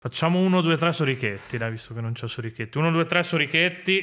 Facciamo 1, 2, 3 sorichetti, dai, visto che non c'è sorichetti. 1, 2, 3 sorichetti.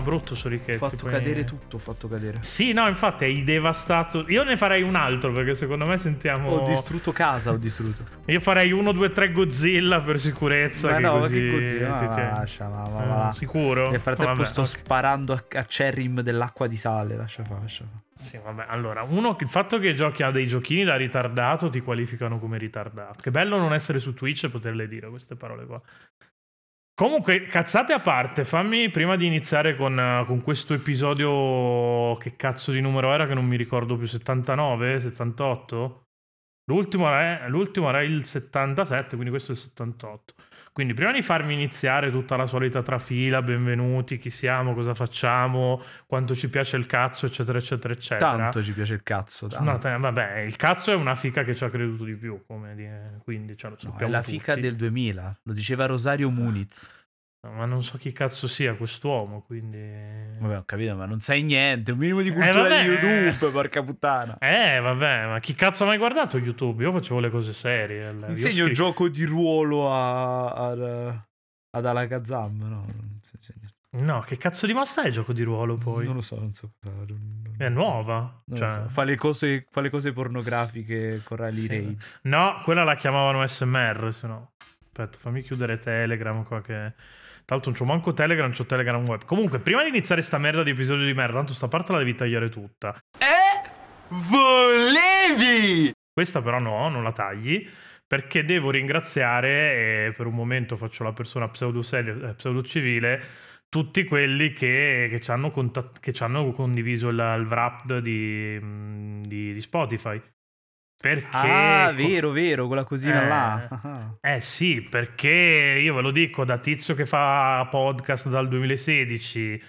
No, brutto sorichetti. Ho fatto poi- cadere tutto, ho fatto cadere. Sì, no, infatti hai devastato. Io ne farei un altro perché secondo me sentiamo. Ho distrutto casa, ho distrutto. Io farei 1, 2, 3 Godzilla per sicurezza. Ma no, ma così che Godzilla? ti Ma lascia, ma, ma, Eh, ma. Sicuro? Nel frattempo Vabbè, sto ok. sparando a, a Cherrim dell'acqua di sale. Lascia fare, lascia fare. Sì, vabbè, allora, uno, il fatto che giochi a dei giochini da ritardato ti qualificano come ritardato. Che bello non essere su Twitch e poterle dire queste parole qua. Comunque, cazzate a parte, fammi prima di iniziare con, eh, con questo episodio. Che cazzo di numero era? Che non mi ricordo più. 79? 78? L'ultimo era, l'ultimo era il 77, quindi questo è il 78. Quindi, prima di farmi iniziare tutta la solita trafila, benvenuti, chi siamo, cosa facciamo, quanto ci piace il cazzo, eccetera, eccetera, eccetera. Tanto ci piace il cazzo. tanto. No, te- vabbè, il cazzo è una fica che ci ha creduto di più, come dire, quindi cioè, lo No, è sappiamo la tutti. fica del 2000. Lo diceva Rosario Muniz. Ma non so chi cazzo sia quest'uomo, quindi... Vabbè, ho capito, ma non sai niente. Un minimo di cultura vabbè. di YouTube, porca puttana. Eh, vabbè, ma chi cazzo ha mai guardato YouTube? Io facevo le cose serie. Io Insegno scri- gioco di ruolo a, a- ad Alakazam. No. No, che cazzo di mossa è il gioco di ruolo poi? Non lo so, non so cosa. non- È nuova? Cioè, so. Fa, le cose, fa le cose pornografiche con Riley Sì. Raid. No, quella la chiamavano SMR, se no. Aspetta, fammi chiudere Telegram qua che... Tra l'altro non c'ho manco Telegram, c'ho Telegram web. Comunque, prima di iniziare sta merda di episodio di merda, tanto sta parte la devi tagliare tutta. Volevi! Questa però no, non la tagli. Perché devo ringraziare, e per un momento faccio la persona pseudo, seria- eh, pseudo tutti quelli che, che ci hanno, contat- che ci hanno condiviso il, il wrap di, mm, di- di Spotify. Perché... Ah, vero, vero, quella cosina Eh. là. Eh sì, perché io ve lo dico, da tizio che fa podcast dal 2016,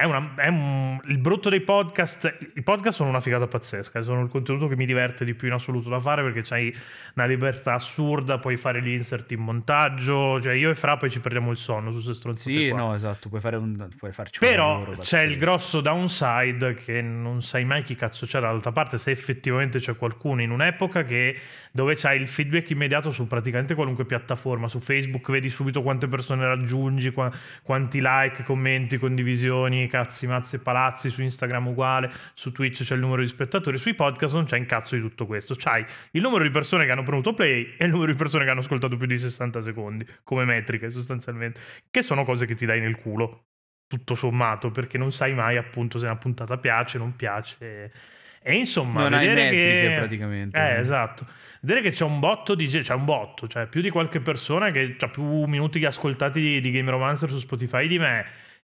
è una- è un- il brutto dei podcast, i podcast sono una figata pazzesca, sono il contenuto che mi diverte di più in assoluto da fare perché c'hai una libertà assurda, puoi fare gli insert in montaggio, cioè io e Fra poi ci perdiamo il sonno su queste stronzate Sì, qua. no, esatto, puoi, fare un, puoi farci un Però lavoro c'è il grosso downside che non sai mai chi cazzo c'è dall'altra parte, se effettivamente c'è qualcuno in un'epoca che, dove c'hai il feedback immediato su praticamente qualunque piattaforma. Su Facebook vedi subito quante persone raggiungi, qua- quanti like, commenti, condivisioni, cazzi, mazzi e palazzi. Su Instagram uguale, su Twitch c'è il numero di spettatori, sui podcast non c'è un cazzo di tutto questo. C'hai il numero di persone che hanno premuto play e il numero di persone che hanno ascoltato più di 60 secondi, come metriche sostanzialmente, che sono cose che ti dai nel culo tutto sommato, perché non sai mai appunto se una puntata piace, non piace. E insomma, Non vedere metriche che... praticamente. Eh, sì. esatto. Vedere che c'è un botto di c'è un botto, cioè più di qualche persona che ha più minuti ascoltati di, di Game Romancer su Spotify di me,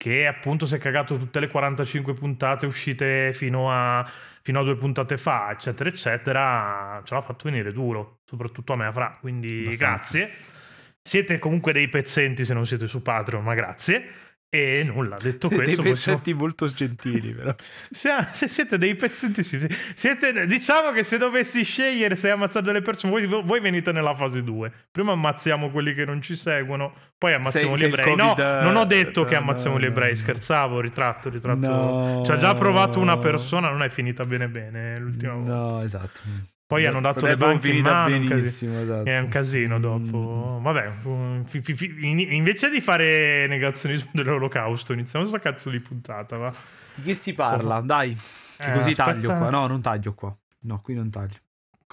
che appunto si è cagato tutte le 45 puntate uscite fino a, fino a due puntate fa, eccetera, eccetera, ce l'ha fatto venire duro, soprattutto a me, a Fra. Quindi Abbastanza. grazie. Siete comunque dei pezzenti se non siete su Patreon, ma grazie. E nulla, detto Dei questo, possiamo- pezzetti molto gentili, però. se, se siete dei pezzenti, sì, siete, diciamo che se dovessi scegliere se ammazzare delle persone, voi, voi venite nella fase 2. Prima ammazziamo quelli che non ci seguono, poi ammazziamo Sei- gli sei ebrei. No, non ho eh, detto che no, ammazziamo no, gli ebrei, no. scherzavo, ritratto, ritratto. No. Ci ha già provato una persona, non è finita bene bene l'ultima volta. No, esatto. Poi hanno dato le proprio banche in finita mano, benissimo, esatto. È un casino dopo. Mm. Vabbè, fi- fi- fi- in- invece di fare negazionismo dell'olocausto, iniziamo sta cazzo di puntata, va. Di che si parla? Dai, che Eh, così aspetta. taglio qua. No, non taglio qua. No, qui non taglio.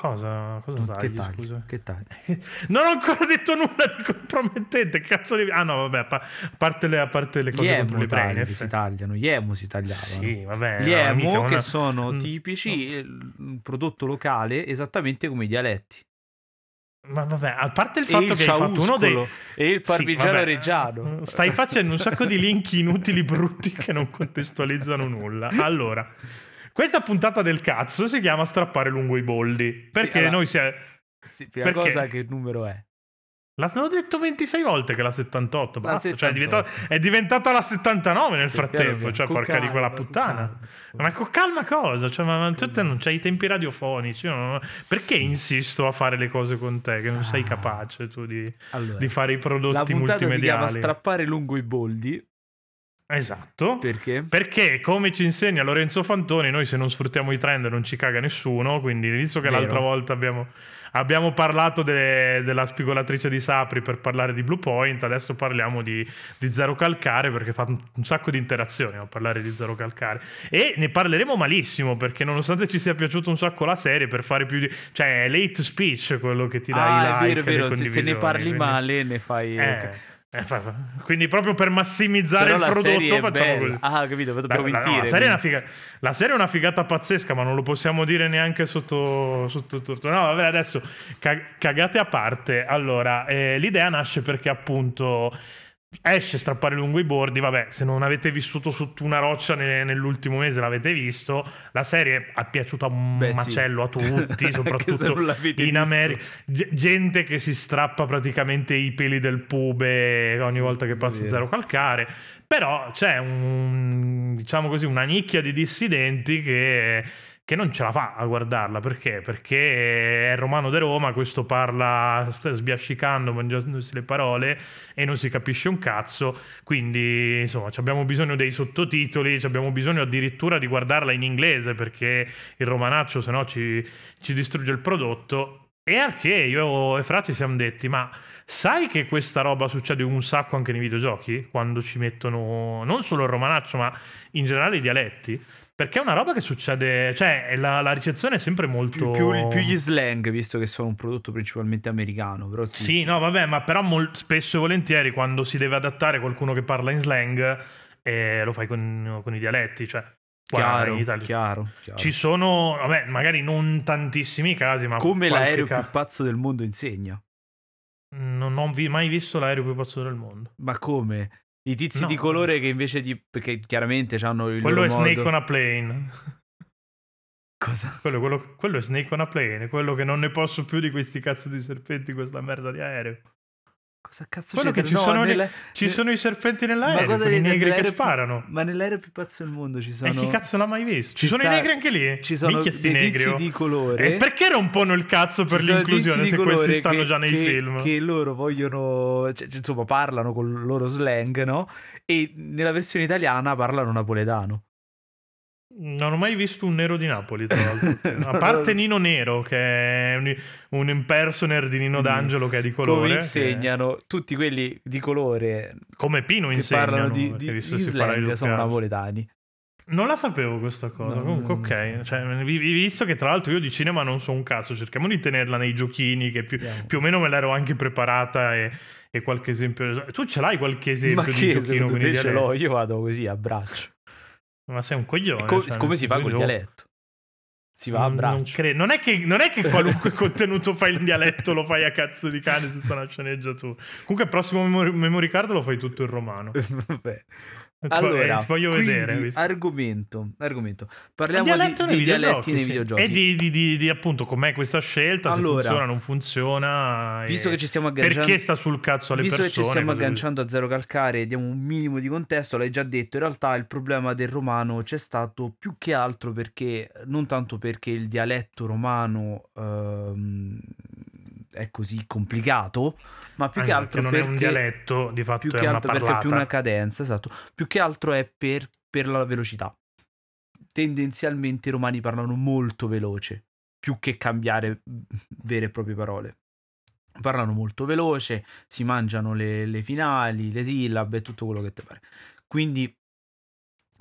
Cosa, cosa tagli, che taglio? scusa? Che taglio? Non ho ancora detto nulla di compromettente. Cazzo di. Ah, no, vabbè, a pa- a parte le, a parte le cose contro emo le tagli, si tagliano. Gli emo si tagliavano. Sì, vabbè. Gli no, emo mica che una- sono Mm. tipici, il- un prodotto locale esattamente come i dialetti. Ma vabbè, a parte il fatto il che hai fatto uno dei. e il Sì, parmigiano vabbè. reggiano. Stai facendo un sacco di link inutili, brutti che non contestualizzano nulla. Allora, questa puntata del cazzo si chiama Strappare lungo i boldi. Perché allora- noi siamo. Sì, prima perché- cosa che numero è? L'hanno detto 26 volte che la 78, La basta, Cioè, è, 78. diventata, è diventata la 79 nel frattempo, cioè porca di calma, quella con puttana. calma. Ma con calma cosa? Cioè, ma, ma te non c'hai i tempi radiofonici, io non- perché Sì. insisto a fare le cose con te che non sei Ah. capace tu di, Allora, di fare i la prodotti puntata si chiama multimediali? Strappare lungo i boldi. Esatto. Perché? Perché, come ci insegna Lorenzo Fantoni, noi se non sfruttiamo i trend non ci caga nessuno. Quindi, visto che Vero. l'altra volta abbiamo, abbiamo parlato de- della spigolatrice di Sapri per parlare di Blue Point, adesso parliamo di, di Zero Calcare perché fa un, un sacco di interazioni a parlare di Zero Calcare. E ne parleremo malissimo perché, nonostante ci sia piaciuta un sacco la serie, per fare più di. cioè, è late speech quello che ti dà i Ah, like. è vero, è vero. Se, se ne parli quindi- male, ne fai. Eh, ok. Eh, quindi, proprio per massimizzare Però il prodotto, facciamo bella. così. Ah, capito, dobbiamo no, mentire. la serie è una quindi. figa- la serie è una figata pazzesca, ma non lo possiamo dire neanche sotto, sotto tutto. No, vabbè, adesso ca- cagate a parte. Allora, eh, l'idea nasce perché appunto esce strappare lungo i bordi. Vabbè, se non avete vissuto sotto una roccia ne- nell'ultimo mese, l'avete visto. La serie è piaciuta un Beh, sì. macello a tutti, soprattutto in. America. G- gente che si strappa praticamente i peli del pube ogni volta che passa zero calcare. Però c'è un, diciamo così, una nicchia di dissidenti che, che non ce la fa a guardarla. Perché? Perché è romano de Roma, questo parla sbiascicando, mangiandosi le parole e non si capisce un cazzo. Quindi, insomma, abbiamo bisogno dei sottotitoli, abbiamo bisogno addirittura di guardarla in inglese perché il romanaccio, se no, ci, ci distrugge il prodotto. E al che io e Fra ci siamo detti, ma sai che questa roba succede un sacco anche nei videogiochi? Quando ci mettono non solo il romanaccio, ma in generale i dialetti? Perché è una roba che succede, cioè la, la ricezione è sempre molto... Più, più- più gli slang, visto che sono un prodotto principalmente americano. Però sì. Sì, no, vabbè, ma però mol- spesso e volentieri quando si deve adattare qualcuno che parla in slang, eh, lo fai con, con i dialetti, cioè... chiaro, chiaro, chiaro. Ci sono, vabbè, magari non tantissimi casi, ma Come l'aereo ca- più pazzo del mondo insegna. Non ho vi- mai visto l'aereo più pazzo del mondo. Ma come? I tizi No. di colore che invece di... Perché chiaramente hanno il Quello è Snake modo- on a Plane. Cosa? Quello, quello- quello è Snake on a Plane. Quello che non ne posso più di questi cazzo di serpenti, questa merda di aereo. Cosa cazzo Quello c'è? che ci No, sono, nella- ci sono i serpenti Ma nell'aereo, cosa con i negri che dell'aereo più- sparano. Ma nell'aereo più pazzo del mondo ci sono... E chi cazzo l'ha mai visto? Ci, Ci sono sta- i negri anche lì? Ci sono Minchia, dei tizi oh. di colore. E perché rompono il cazzo per l'inclusione se di questi stanno che- già nei che- film? Che loro vogliono, cioè, insomma, parlano con il loro slang, no? E nella versione italiana parlano napoletano. Non ho mai visto un nero di Napoli, tra l'altro. No, A parte no. Nino Nero, che è un, un impersoner di Nino D'Angelo che è di colore. Come che- insegnano tutti quelli di colore Come Pino che insegnano. parlano di, di, slang sono napoletani. Non la sapevo questa cosa. No, Comunque, ok. so. Cioè, vi- vi- visto che tra l'altro io di cinema non so un cazzo, cerchiamo di tenerla nei giochini, che più, più o meno me l'ero anche preparata e, e qualche esempio. Tu ce l'hai qualche esempio Ma di che giochino te ce l'ho? Io vado così a braccio. Ma sei un coglione. Co- cioè, come si fa col dialetto? Si va a Non- Non, braccio. cre- non è che, non è che qualunque contenuto fai in dialetto lo fai a cazzo di cane senza una sceneggiatura. Comunque, il prossimo memory, memory card lo fai tutto in romano. Vabbè. Allora, eh, voglio quindi, vedere. visto? argomento, argomento. Parliamo di, Dialetto nei di dialetti nei sì. videogiochi. E di, di- di- di, appunto com'è questa scelta, Allora, se funziona, non funziona. Visto che ci stiamo agganciando Perché sta sul cazzo alle Visto persone. che ci stiamo cose così. agganciando a Zero Calcare e diamo un minimo di contesto, l'hai già detto, in realtà il problema del romano c'è stato più che altro perché, non tanto perché il dialetto romano ehm, è così complicato, ma più che Anche altro non perché... è un dialetto, di fatto più è che una altro perché è più una cadenza, esatto. Più che altro è per, per la velocità. Tendenzialmente i romani parlano molto veloce, più che cambiare vere e proprie parole. Parlano molto veloce, si mangiano le, le finali, le sillabe tutto quello che ti pare. Quindi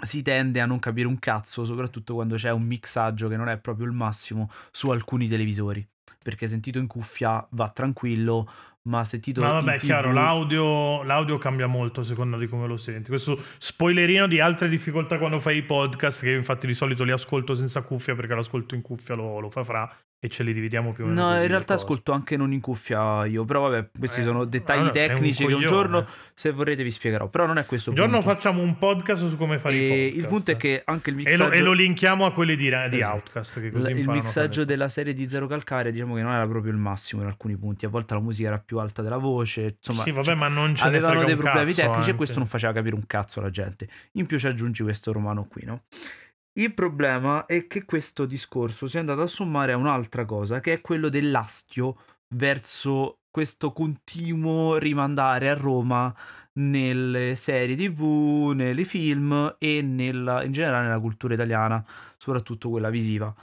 si tende a non capire un cazzo, soprattutto quando c'è un mixaggio che non è proprio il massimo su alcuni televisori. Perché sentito in cuffia va tranquillo, ma sentito Ma vabbè, TV chiaro, l'audio, l'audio cambia molto a seconda di come lo senti. Questo spoilerino di altre difficoltà quando fai i podcast, che io infatti di solito li ascolto senza cuffia perché l'ascolto in cuffia lo, lo fa fra e ce li dividiamo più o meno. No, in realtà cose. ascolto anche non in cuffia io, però vabbè, questi Eh, sono dettagli allora sei un tecnici che un giorno, se vorrete, vi spiegherò. Però non è questo Un giorno punto. facciamo un podcast su come fare i E podcast. il punto è che anche il E mixaggio, lo, e lo linkiamo a quelli di, di Esatto. Outcast. Il mixaggio della serie di Zero Calcare, diciamo che non era proprio il massimo in alcuni punti. A volte la musica era più alta della voce. Insomma, sì, vabbè, cioè, ma non ce avevano dei problemi tecnici anche. e questo non faceva capire un cazzo alla gente. In più ci aggiungi questo romano qui, no? Il problema è che questo discorso si è andato a sommare a un'altra cosa, che è quello dell'astio verso questo continuo rimandare a Roma nelle serie tv, nei film e nella, in generale nella cultura italiana, soprattutto quella visiva.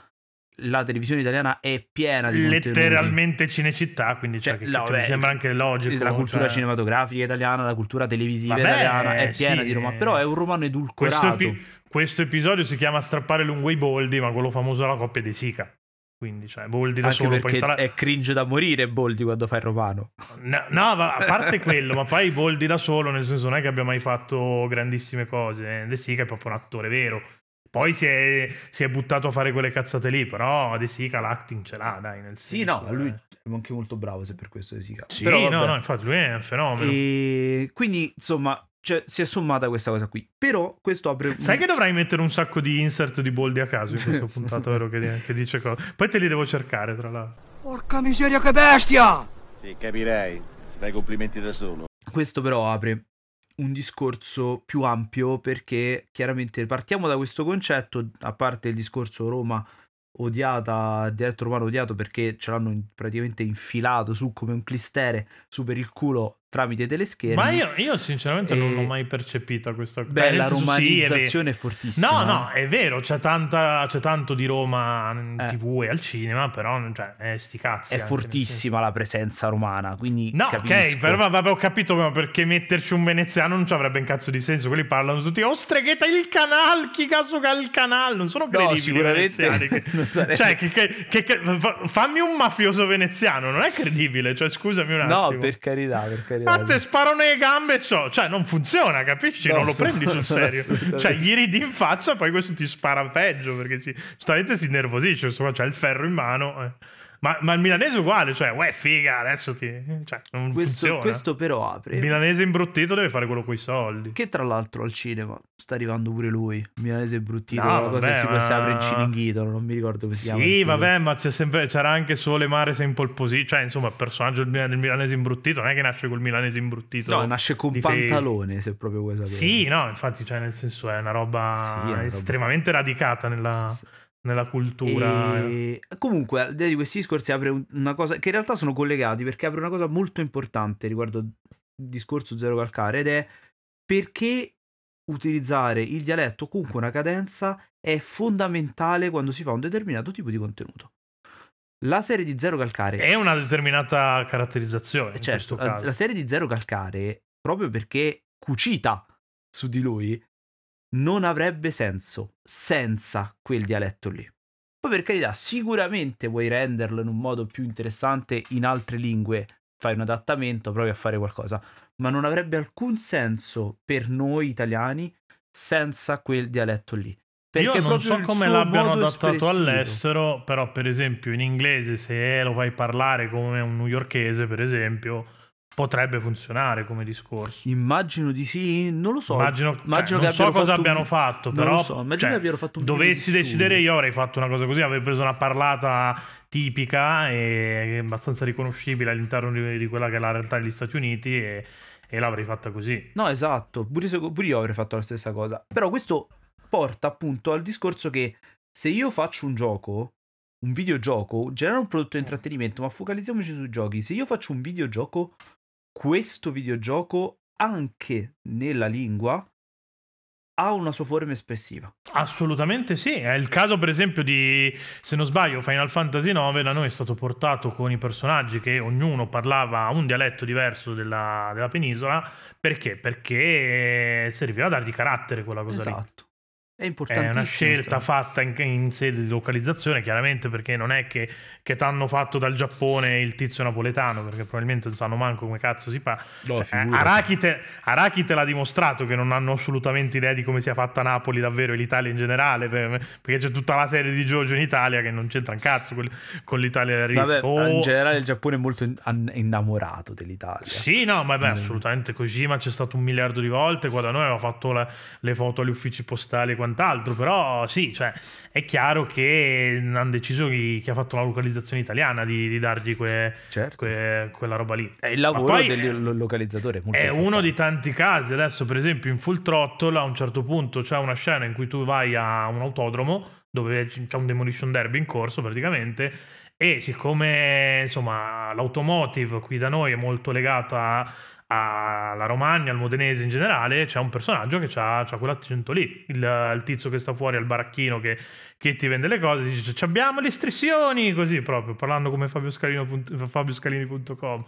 La televisione italiana è piena di letteralmente contenuti. cinecittà, quindi cioè, Cioè, che- no, che mi beh, sembra anche logico. la cultura cioè- cinematografica italiana, la cultura televisiva Vabbè, italiana è piena sì. di Roma, però è un romano Questo, edulcorato. epi- questo episodio si chiama Strappare lungo i boldi, ma quello famoso è la coppia di Sica. Quindi, cioè, boldi da Anche solo. perché poi tra- è cringe da morire Boldi quando fa il romano. No, no, ma a parte quello, ma poi Boldi da solo, nel senso non è che abbia mai fatto grandissime cose. De Sica è proprio un attore vero. Poi si è, si è buttato a fare quelle cazzate lì, però De Sica l'acting ce l'ha, dai. Nel Sì, senso, no, lui eh. è anche molto bravo se per questo si Sì, Però, no, no, infatti lui è un fenomeno. E quindi, insomma, cioè, si è sommata questa cosa qui. Però questo apre... Sai che dovrai mettere un sacco di insert di Boldi a caso in questa puntata, vero? Che, che dice cose. Poi te li devo cercare, tra l'altro. Porca miseria che bestia! Sì, capirei. Si fa i complimenti da solo. Questo però apre un discorso più ampio perché chiaramente partiamo da questo concetto, a parte il discorso Roma odiata, diretto romano odiato perché ce l'hanno praticamente infilato su come un clistere su per il culo tramite teleschermi. Ma io, io sinceramente non E- l'ho mai percepita questa cosa. Beh, la senso, sì, è romanizzazione è, fortissima. No, no, è vero, c'è, tanta, c'è tanto di Roma in Eh. tv e al cinema, però cioè, eh, sti cazzi. È fortissima la presenza romana, quindi No, capisco. ok, però vabbè, ho capito ma perché metterci un veneziano non ci avrebbe un cazzo di senso. Quelli parlano tutti, oh streghetta il canal, chi che ha il canal? Non sono No, credibili sicuramente veneziani. che- non sarebbe- Cioè, che, che- che- che- fa- fammi un mafioso veneziano, non è credibile. Cioè, scusami un attimo. No, per carità, per carità. A te sparano le gambe e ciò. Cioè, non funziona, capisci? No, non lo prendi sul serio. Cioè, gli ridi in faccia, poi questo ti spara peggio perché si, giustamente si innervosisce. Insomma, c'è il ferro in mano. eh. Ma, ma il milanese è uguale, cioè, uè, figa, adesso ti. Cioè, non questo, funziona. questo però apre. Il milanese imbruttito deve fare quello coi soldi. Che tra l'altro al cinema sta arrivando pure lui. Milanese bruttito, No, una cosa che si, ma- si apre in Ciringhito. Non mi ricordo come si chiama. il Sì, vabbè, ma c'è sempre, c'era anche Sole Mare in pole position. Cioè, insomma, il personaggio del, milanese imbruttito non è che nasce col milanese imbruttito. No, nasce con pantalone, se proprio vuoi sapere. Sì, no, infatti, cioè, nel senso è una roba Sì, è una roba- estremamente radicata nella, Sì, sì. Nella cultura. E... Comunque, al di là di questi discorsi apre un- una cosa che in realtà sono collegati perché apre una cosa molto importante riguardo il discorso zero calcare ed è perché utilizzare il dialetto o comunque una cadenza è fondamentale quando si fa un determinato tipo di contenuto. La serie di zero calcare È una determinata caratterizzazione. Eh, certo, la, la serie di Zero Calcare, proprio perché cucita su di lui, non avrebbe senso senza quel dialetto lì. Poi per carità, sicuramente vuoi renderlo in un modo più interessante in altre lingue, fai un adattamento, provi a fare qualcosa, ma non avrebbe alcun senso per noi italiani senza quel dialetto lì. Perché Io non so come l'abbiano adattato espressivo. all'estero, però per esempio in inglese se lo fai parlare come un newyorkese, per esempio, potrebbe funzionare come discorso. Immagino di sì, non lo so. immagino, cioè, immagino non che so cosa un- abbiano fatto, però so, immagino cioè, che abbiano fatto un dovessi di decidere io avrei fatto una cosa così, avrei preso una parlata tipica e abbastanza riconoscibile all'interno di, di quella che è la realtà degli Stati Uniti e, e l'avrei fatta così. No, esatto, pure, pure io avrei fatto la stessa cosa. Però questo porta appunto al discorso che se io faccio un gioco, un videogioco, genera un prodotto di intrattenimento, ma focalizziamoci sui giochi. Se io faccio un videogioco, questo videogioco anche nella lingua ha una sua forma espressiva. Assolutamente sì, è il caso per esempio di, se non sbaglio, Final Fantasy IX da noi è stato portato con i personaggi che ognuno parlava un dialetto diverso della, della penisola, perché? Perché serviva a dargli carattere quella cosa lì. Esatto. È È importantissimo. una scelta fatta in, in sede di localizzazione, chiaramente perché non è che, che t'hanno fatto dal Giappone il tizio napoletano, perché probabilmente non sanno manco come cazzo si fa. No, Cioè, figurati. Arachite, Arachite l'ha dimostrato che non hanno assolutamente idea di come sia fatta Napoli davvero e l'Italia in generale, per- perché c'è tutta la serie di Giorgio in Italia che non c'entra un cazzo con, con l'Italia del Vabbè. Oh, in generale il Giappone è molto innamorato dell'Italia. sì, no, ma beh, Mm. assolutamente Kojima c'è stato un miliardo di volte. Qua da noi aveva fatto la- le foto agli uffici postali quando quant'altro, però sì, cioè, è chiaro che hanno deciso chi, chi ha fatto la localizzazione italiana di, di dargli que, Certo. que- quella roba lì. È il lavoro del è- lo- localizzatore. molto È uno di tanti casi. Adesso, per esempio, in Full Throttle a un certo punto c'è una scena in cui tu vai a un autodromo dove c'è un demolition derby in corso praticamente. E siccome insomma l'automotive qui da noi è molto legata alla Romagna, al modenese in generale, c'è un personaggio che ha quell'accento lì. Il, il tizio che sta fuori al baracchino che, che ti vende le cose dice: "Ci abbiamo le istrizioni, così proprio parlando come Fabio Scalino, fabioscalini.com.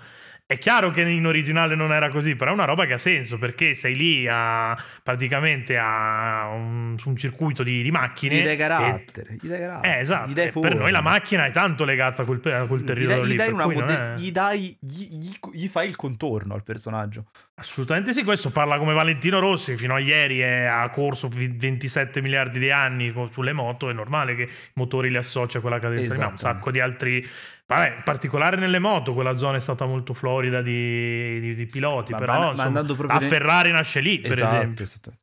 È chiaro che in originale non era così, però è una roba che ha senso perché sei lì a, praticamente a un, su un circuito di, di macchine. Gli dai e- carattere. Gli dai carattere. eh, esatto. Gli dai E per noi la macchina è tanto legata a quel, a quel Gli territorio dai, gli lì. dai una cui non mode- è- gli dai gli, gli- gli fai il contorno al personaggio. Assolutamente sì, questo parla come Valentino Rossi, fino a ieri è- ha corso vi- 27 miliardi di anni sulle moto, è normale che i motori li associa a quella cadenza, lì, ma un Esatto. sacco di altri... Vabbè, in particolare nelle moto, quella zona è stata molto florida di, di- di piloti, Ma- però ma- ma insomma, andando proprio nel- Ferrari nasce lì, per esatto, esempio. esatto.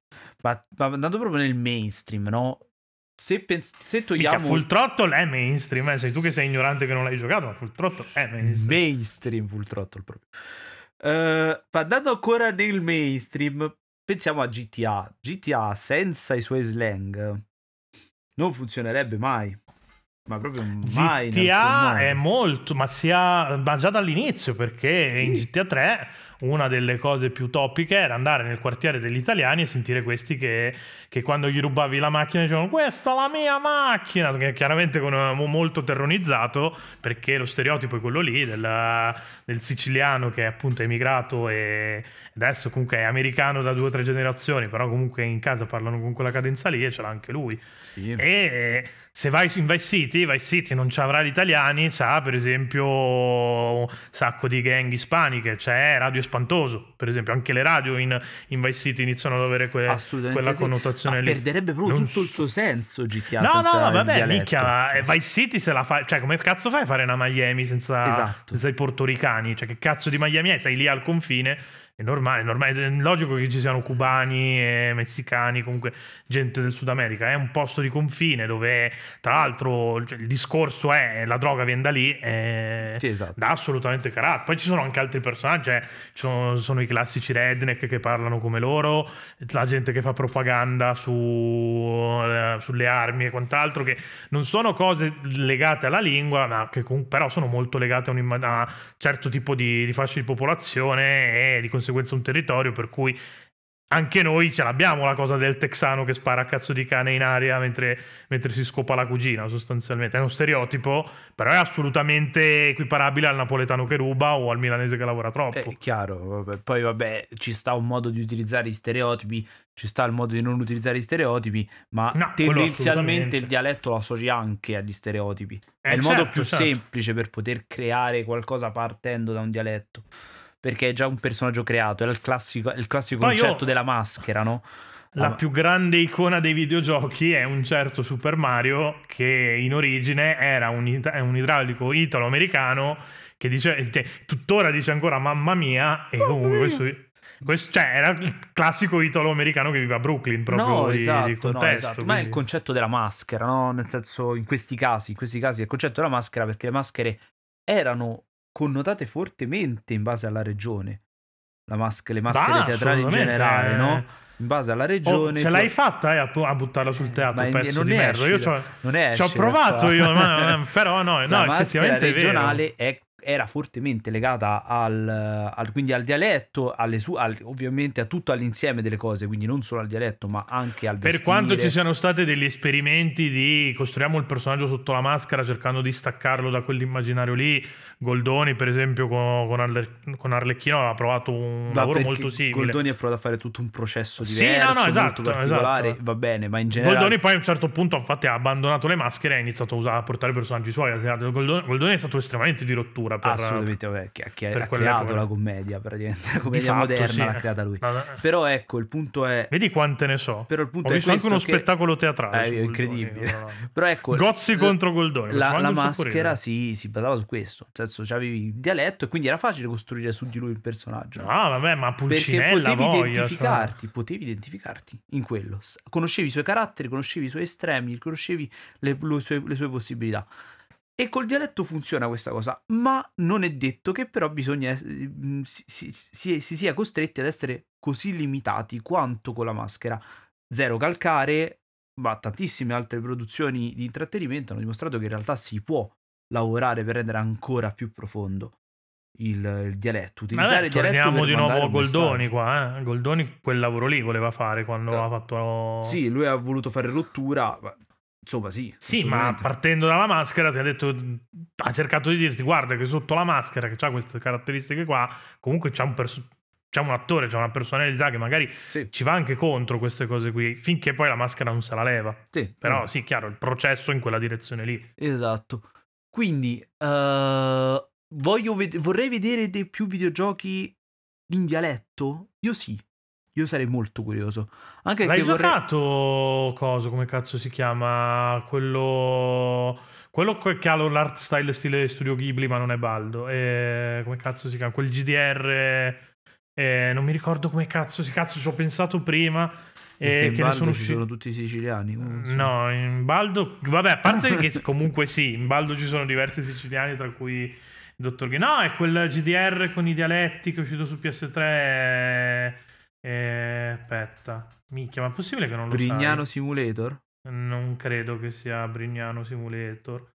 Ma, ma andando proprio nel mainstream, no? Se, pens- se Mica togliamo Full Throttle è mainstream, eh, sei tu che sei ignorante che non l'hai giocato, ma Full Throttle è mainstream. mainstream full throttle proprio. Eh, ma andando ancora nel mainstream, pensiamo a GTA. GTA senza i suoi slang non funzionerebbe mai. Ma proprio mai. GTA è molto, ma, sia, ma già dall'inizio, perché Sì. in GTA 3 una delle cose più topiche era andare nel quartiere degli italiani e sentire questi che, che quando gli rubavi la macchina dicevano questa è la mia macchina, che chiaramente con mo- molto terronizzato, perché lo stereotipo è quello lì del, del siciliano che appunto è emigrato e adesso comunque è americano da due o tre generazioni, però comunque in casa parlano con quella cadenza lì e ce l'ha anche lui. Sì. E se vai in Vice City, Vice City non ci avrà gli italiani, c'ha per esempio un sacco di gang ispaniche, c'è Radio Espantoso, per esempio, anche le radio in, in Vice City iniziano ad avere que- quella sì. connotazione Ma lì. perderebbe proprio Non tutto il suo senso GTA No, senza no, il vabbè, minchia, eh, Vice City se la fai, cioè come cazzo fai a fare una Miami senza, Esatto. senza i portoricani? Cioè che cazzo di Miami è? Sei lì al confine, è normale, è normale, è logico che ci siano cubani e messicani, comunque gente del Sud America, è un posto di confine dove tra l'altro cioè, il discorso è la droga viene da lì, eh, Sì, esatto. dà assolutamente carattere. Poi ci sono anche altri personaggi, eh. Ci sono, sono i classici redneck che parlano come loro, la gente che fa propaganda su, eh, sulle armi e quant'altro, che non sono cose legate alla lingua, ma che comunque però sono molto legate a un, a certo tipo di, di fascia di popolazione e di conseguenza un territorio per cui anche noi ce l'abbiamo la cosa del texano che spara a cazzo di cane in aria mentre, mentre si scopa la cugina, sostanzialmente. È uno stereotipo, però è assolutamente equiparabile al napoletano che ruba o al milanese che lavora troppo. È chiaro, vabbè. poi vabbè, ci sta un modo di utilizzare gli stereotipi, ci sta il modo di non utilizzare gli stereotipi, ma No, tendenzialmente il dialetto lo associ anche agli stereotipi. È Eh, il modo certo, più certo. semplice per poter creare qualcosa partendo da un dialetto. Perché è già un personaggio creato, è il classico, è il classico Poi io- concetto della maschera, no? La più grande icona dei videogiochi è un certo Super Mario che in origine era un, è un idraulico italo-americano che dice, cioè, tuttora dice ancora mamma mia e comunque questo, questo- cioè, era il classico italo-americano che vive a Brooklyn proprio no, di, esatto, di no, contesto. esatto. Ma è il concetto della maschera, no? Nel senso, in questi casi, in questi casi è il concetto della maschera perché le maschere erano connotate fortemente in base alla regione. La masch- le maschere Va, teatrali in generale, eh. no? In base alla Oh, regione. ce tu- l'hai fatta eh, a, a buttarla sul teatro, Ma pezzo non di merda. Io è ci ho provato io, ma, però no, no la maschera effettivamente è regionale è- era fortemente legata al, al- quindi al dialetto, alle su- al- ovviamente a tutto all'insieme delle cose, quindi non solo al dialetto, ma anche al Per vestire. quanto ci siano stati degli esperimenti di costruiamo il personaggio sotto la maschera cercando di staccarlo da quell'immaginario lì, Goldoni per esempio con, con, Arle- con Arlecchino aveva provato un Ma lavoro molto simile. Goldoni ha provato a fare tutto un processo Sì, diverso, no, no, esatto, molto particolare, esatto. va bene, ma in generale Goldoni poi a un certo punto infatti ha abbandonato le maschere e ha iniziato a, usare, a portare personaggi suoi. Goldoni, Goldoni è stato estremamente di rottura per, Assolutamente, vabbè, che, che per ha creato la commedia, praticamente. La commedia fatto, moderna sì. l'ha creata lui. Vabbè. Però ecco, il punto è... Vedi quante ne so. Però il punto Ho è visto anche uno che- spettacolo teatrale. Eh, è Goldoni, incredibile. no, no. Però ecco... Gozzi l- contro Goldoni. La, la maschera si, si basava su questo, nel senso c'avevi il dialetto e quindi era facile costruire su di lui il personaggio. No, vabbè, ma Perché Pulcinella potevi voglia, cioè. identificarti, potevi identificarti in quello. Conoscevi i suoi caratteri, conoscevi i suoi estremi, conoscevi le, le sue, le sue possibilità. E col dialetto funziona questa cosa, ma non è detto che però bisogna mm, si, si- si- si sia costretti ad essere così limitati quanto con la maschera. Zero calcare, ma tantissime altre produzioni di intrattenimento hanno dimostrato che in realtà si può lavorare per rendere ancora più profondo il, il dialetto. Utilizzare Vabbè, il dialetto torniamo di nuovo a Goldoni qua, eh. Goldoni quel lavoro lì voleva fare quando Eh, ha fatto... Sì, lui ha voluto fare rottura, ma insomma sì. Sì, ma partendo dalla maschera ti ha detto, ha cercato di dirti, guarda che sotto la maschera, che ha queste caratteristiche qua, comunque c'è un, perso- c'è un attore, c'è una personalità che magari Sì, ci va anche contro queste cose qui, finché poi la maschera non se la leva. sì, Però eh, sì, chiaro, il processo in quella direzione lì. Esatto. Quindi eh, voglio ved- vorrei vedere dei più videogiochi in dialetto? Io sì. Io sarei molto curioso. Anche L'hai vorrei... giocato, cosa, come cazzo si chiama? Quello... Quello que- che ha l'art style stile Studio Ghibli, ma non è Baldo. Eh, come cazzo si chiama? Quel GDR... eh, non mi ricordo come cazzo si cazzo ci ho pensato prima. Perché eh, in che ne Baldo sono ci usciti. sono tutti siciliani. No, in Baldo, vabbè, a parte che comunque sì, in Baldo ci sono diversi siciliani, tra cui il dottor Ghi. No, è quel GDR con i dialetti che è uscito su PS3. eh, eh, aspetta, minchia, ma è possibile che non lo Brignano sai? Simulator? Non credo che sia Brignano Simulator.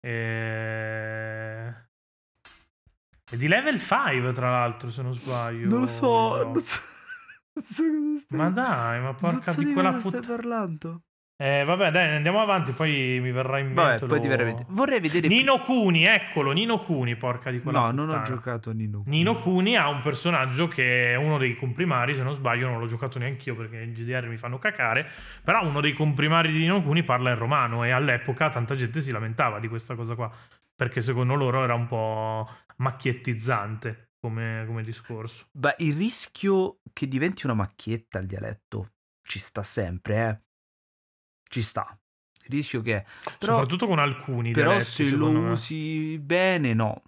Eh... È di level 5, tra l'altro, se non sbaglio. Non lo so, No. non so, stai... Ma dai, ma porca so di quella cosa stai puttana. parlando. Eh, vabbè, dai, andiamo avanti, poi mi verrà in mente. Vabbè, poi lo- ti verrà in mente. Vorrei vedere... Nino Cuni, eccolo, Nino Cuni, porca di quella No, non ho puttana. giocato a Nino. Nino Cuni ha un personaggio che è uno dei comprimari, se non sbaglio, non l'ho giocato neanch'io perché i GDR mi fanno cacare, però uno dei comprimari di Nino Cuni parla in romano e all'epoca tanta gente si lamentava di questa cosa qua, perché secondo loro era un po' macchiettizzante come, come discorso. Beh, il rischio che diventi una macchietta il dialetto ci sta sempre, eh. Ci sta. Il rischio che. Però, Soprattutto con alcuni però dialetti, se lo me. usi bene, no.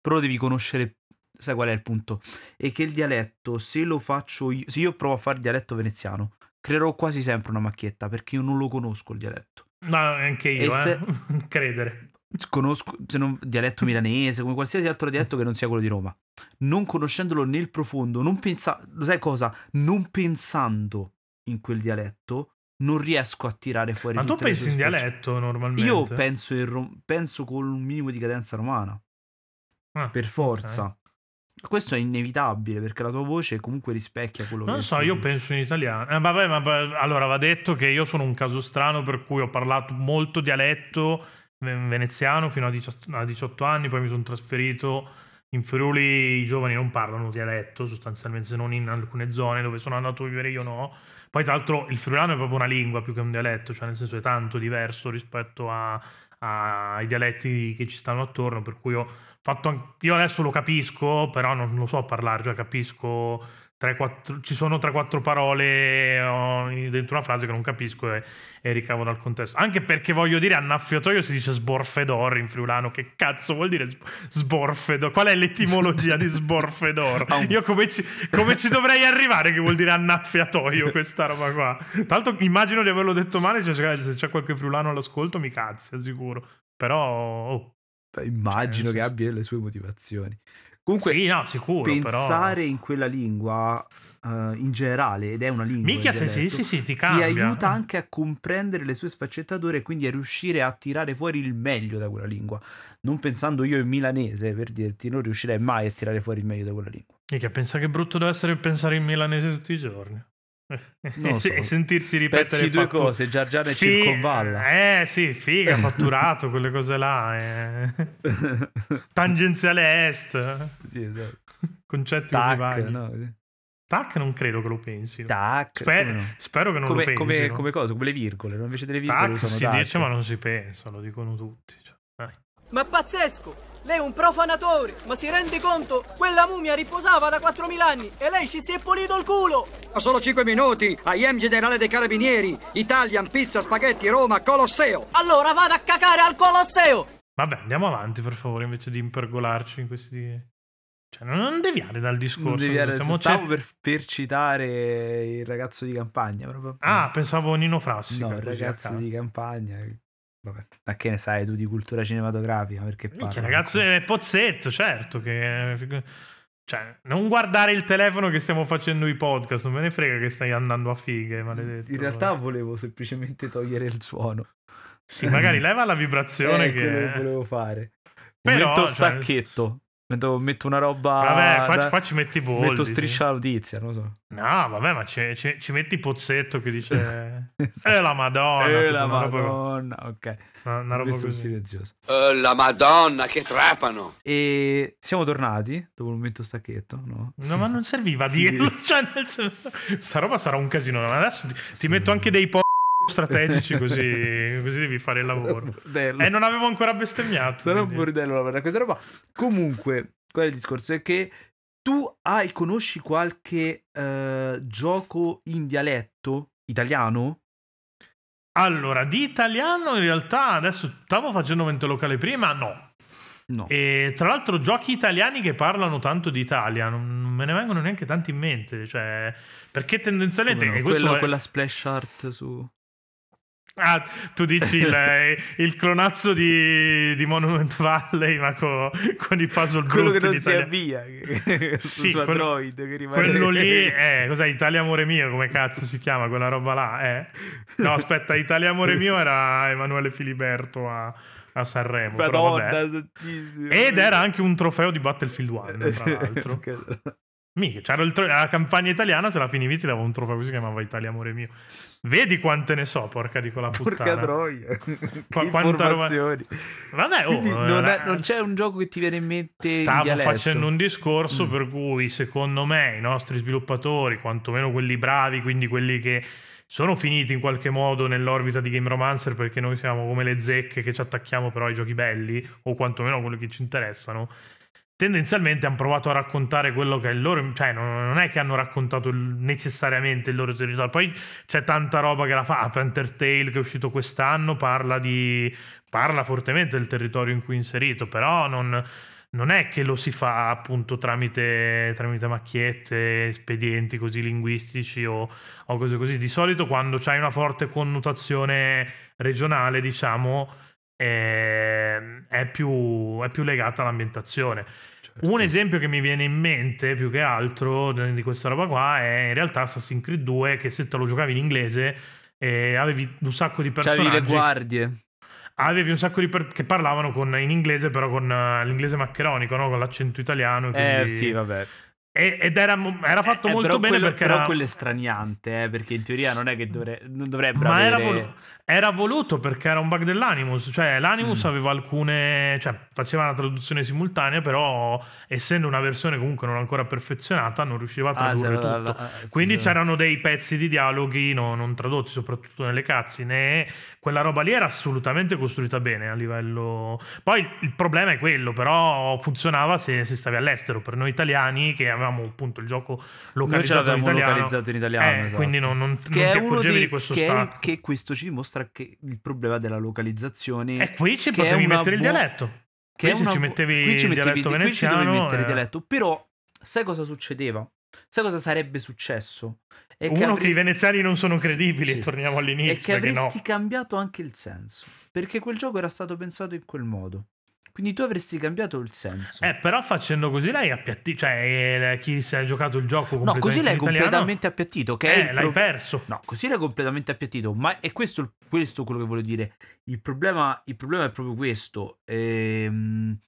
Però devi conoscere. Sai qual è il punto? È che il dialetto, se lo faccio io, se io provo a fare dialetto veneziano, creerò quasi sempre una macchietta perché io non lo conosco il dialetto. No, anche io, E eh. se- credere. Conosco se non, dialetto milanese, come qualsiasi altro dialetto che non sia quello di Roma. Non conoscendolo nel profondo, non pensa, lo sai cosa? Non pensando in quel dialetto, non riesco a tirare fuori Ma tu pensi in dialetto normalmente? Io penso, in rom- penso con un minimo di cadenza romana, Ah, per forza. Questo è inevitabile perché la tua voce comunque rispecchia quello Non che so, sei io penso in italiano. Eh, vabbè, ma allora va detto che io sono un caso strano per cui ho parlato molto dialetto veneziano fino a 18, a 18 anni, poi mi sono trasferito in Friuli, i giovani non parlano dialetto sostanzialmente, se non in alcune zone dove sono andato a vivere io no. Poi tra l'altro il friulano è proprio una lingua più che un dialetto, cioè nel senso è tanto diverso rispetto a- a- ai dialetti che ci stanno attorno, per cui ho fatto an- io adesso lo capisco, però non lo so parlare, cioè capisco 3-4 ci sono 3-4 parole oh, dentro una frase che non capisco e, e ricavo dal contesto. Anche perché voglio dire annaffiatoio si dice sborfedor in friulano, che cazzo vuol dire sb- sborfedor? Qual è l'etimologia di sborfedor? Un- Io come ci, come ci dovrei arrivare che vuol dire annaffiatoio questa roba qua? Tra l'altro immagino di averlo detto male, cioè, se c'è qualche friulano all'ascolto mi cazzia sicuro. Però oh, Immagino Cioè, che abbia le sue motivazioni. Comunque, sì, no, sicuro, pensare però... in quella lingua eh, in generale, ed è una lingua. Se sì, dialetto, sì, sì, ti ti aiuta anche a comprendere le sue sfaccettature e quindi a riuscire a tirare fuori il meglio da quella lingua. Non pensando io in milanese, per dirti, non riuscirei mai a tirare fuori il meglio da quella lingua. Mica, pensa che brutto deve essere pensare in milanese tutti i giorni. Non so. e sentirsi ripetere Pezzi due fattu- cose, Giargiana e Fi- Circonvalla. Eh sì, figa, fatturato, quelle cose là. eh. Tangenziale est. sì, esatto. Concetti così Tac, vaghi. no? Così. Tac non credo che lo pensi. Tac, Sper- no? Spero che non come, lo pensi. come, come cosa, come le virgole, no? invece delle virgole Tac si tac. dice ma non si pensa, lo dicono tutti. cioè. Ma pazzesco! Lei è un profanatore, ma si rende conto? Quella mummia riposava da 4.000 anni e lei ci si è pulito il culo! Ma solo 5 minuti! IM generale dei carabinieri! Italian, pizza, spaghetti, Roma, Colosseo! Allora vada a cacare al Colosseo! Vabbè, andiamo avanti per favore, invece di impergolarci in questi... Cioè, non deviare dal discorso. Non deviare, stiamo stavo per, per citare il ragazzo di campagna. Proprio. Ah, pensavo Nino Frassica. no, il ragazzo di campagna. Vabbè, ma che ne sai tu di cultura cinematografica? Perché Minchia, ragazzo, è Pozzetto, certo che... Cioè, non guardare il telefono che stiamo facendo i podcast, non me ne frega che stai andando a fighe, maledetto. In realtà volevo semplicemente togliere il suono. Sì, magari leva la vibrazione Eh, quello che che... volevo fare. Però, metto cioè- stacchetto. Metto, metto una roba. Vabbè, qua, da- qua ci metti boldi. metto sì. striscia la notizia, non lo so. No, vabbè, ma ci, ci- ci metti Pozzetto che dice... Esatto. Eh, la madonna. Eh, la roba- madonna, ok. una, una roba così. silenzioso. Oh, la madonna, che trapano! E siamo tornati dopo il momento stacchetto, no? No, ma non serviva a Sì. dirlo. Cioè, nel senso, sta roba sarà un casino. Adesso ti, ti metto anche dei po' strategici così, così devi fare il lavoro. E non avevo ancora bestemmiato. Sarà un quindi- bordello lavorare a questa roba. Comunque, qual è il discorso? È che tu hai, conosci qualche eh, gioco in dialetto italiano? Allora, di italiano in realtà adesso stavo facendo mente locale prima, no. No. E tra l'altro giochi italiani che parlano tanto di Italia, non non me ne vengono neanche tanti in mente, cioè perché tendenzialmente no? quella, è- quella splash art su... Ah, tu dici il, il clonazzo di, di Monument Valley, ma co- con i puzzle Quello che non si Italia. avvia Sì, su quello- Android che rimane... Quello lì è cos'è Italia Amore Mio, come cazzo si chiama quella roba là? Eh? No, aspetta, Italia Amore Mio era Emanuele Filiberto a, a Sanremo. Madonna. Ed era anche un trofeo di Battlefield 1, tra l'altro. Mica, c'era tro- la campagna italiana, se la finivi ti dava un trofeo che si chiamava Italia Amore Mio. Vedi quante ne so, porca di quella puttana. Porca troia. Che quanta roba-. Vabbè, oh, Quindi non, è- eh, non c'è un gioco che ti viene in mente in Stavo dialetto? facendo un discorso Mm. per cui, secondo me, i nostri sviluppatori, quantomeno quelli bravi, quindi quelli che sono finiti in qualche modo nell'orbita di Game Romancer perché noi siamo come le zecche che ci attacchiamo però ai giochi belli, o quantomeno a quelli che ci interessano, tendenzialmente hanno provato a raccontare quello che è il loro, cioè non è che hanno raccontato necessariamente il loro territorio, poi c'è tanta roba che la fa, Panther Tale che è uscito quest'anno parla di parla fortemente del territorio in cui è inserito, però non, non è che lo si fa appunto tramite, tramite macchiette, espedienti così linguistici o, o cose così. Di solito quando c'hai una forte connotazione regionale, diciamo, è, più, è più legata all'ambientazione. Certo. Un esempio che mi viene in mente più che altro di questa roba qua è in realtà Assassin's Creed 2 che se te lo giocavi in inglese eh, avevi un sacco di C'avevi personaggi le guardie. avevi un sacco di per- che parlavano con- in inglese però con eh, l'inglese maccheronico no? con l'accento italiano Eh quindi- sì, vabbè. E- ed era, era fatto Eh, molto bene quello, perché però era, quello è straniante, eh, perché in teoria non è che dovre- non dovrebbero ma era, avere... volu- era voluto perché era un bug dell'Animus cioè l'Animus Mm. aveva alcune cioè faceva una traduzione simultanea però essendo una versione comunque non ancora perfezionata non riusciva a Ah, tradurre la- tutto la- ah, sì, Quindi sì. c'erano dei pezzi di dialoghi no- non tradotti, soprattutto nelle cutscene. e Quella roba lì era assolutamente costruita bene a livello. Poi il problema è quello, però funzionava se, se stavi all'estero. Per noi italiani, che avevamo appunto il gioco localizzato in italiano, localizzato in italiano, eh, esatto. quindi non, non- che non ti accorgevi di questo che, è- che questo ci dimostra che il problema della localizzazione E qui ci che potevi mettere il buo- dialetto. che Qui una ci bu- mettevi qui ci il mettevi- dialetto qui ci mettere il dialetto però sai cosa succedeva sai cosa sarebbe successo è Uno che, avresti- i veneziani non sono Sì, credibili, sì. torniamo è all'inizio. che perché avresti no. cambiato anche il senso perché quel gioco era stato pensato in quel modo quindi tu avresti cambiato il senso Eh, però facendo così lei appiatti, cioè eh, chi si è giocato il gioco no così l'hai italiano, completamente appiattito che eh, l'hai pro- perso. No, così l'hai completamente appiattito, ma è questo, questo quello che voglio dire. Il problema, il problema è proprio questo, ehm,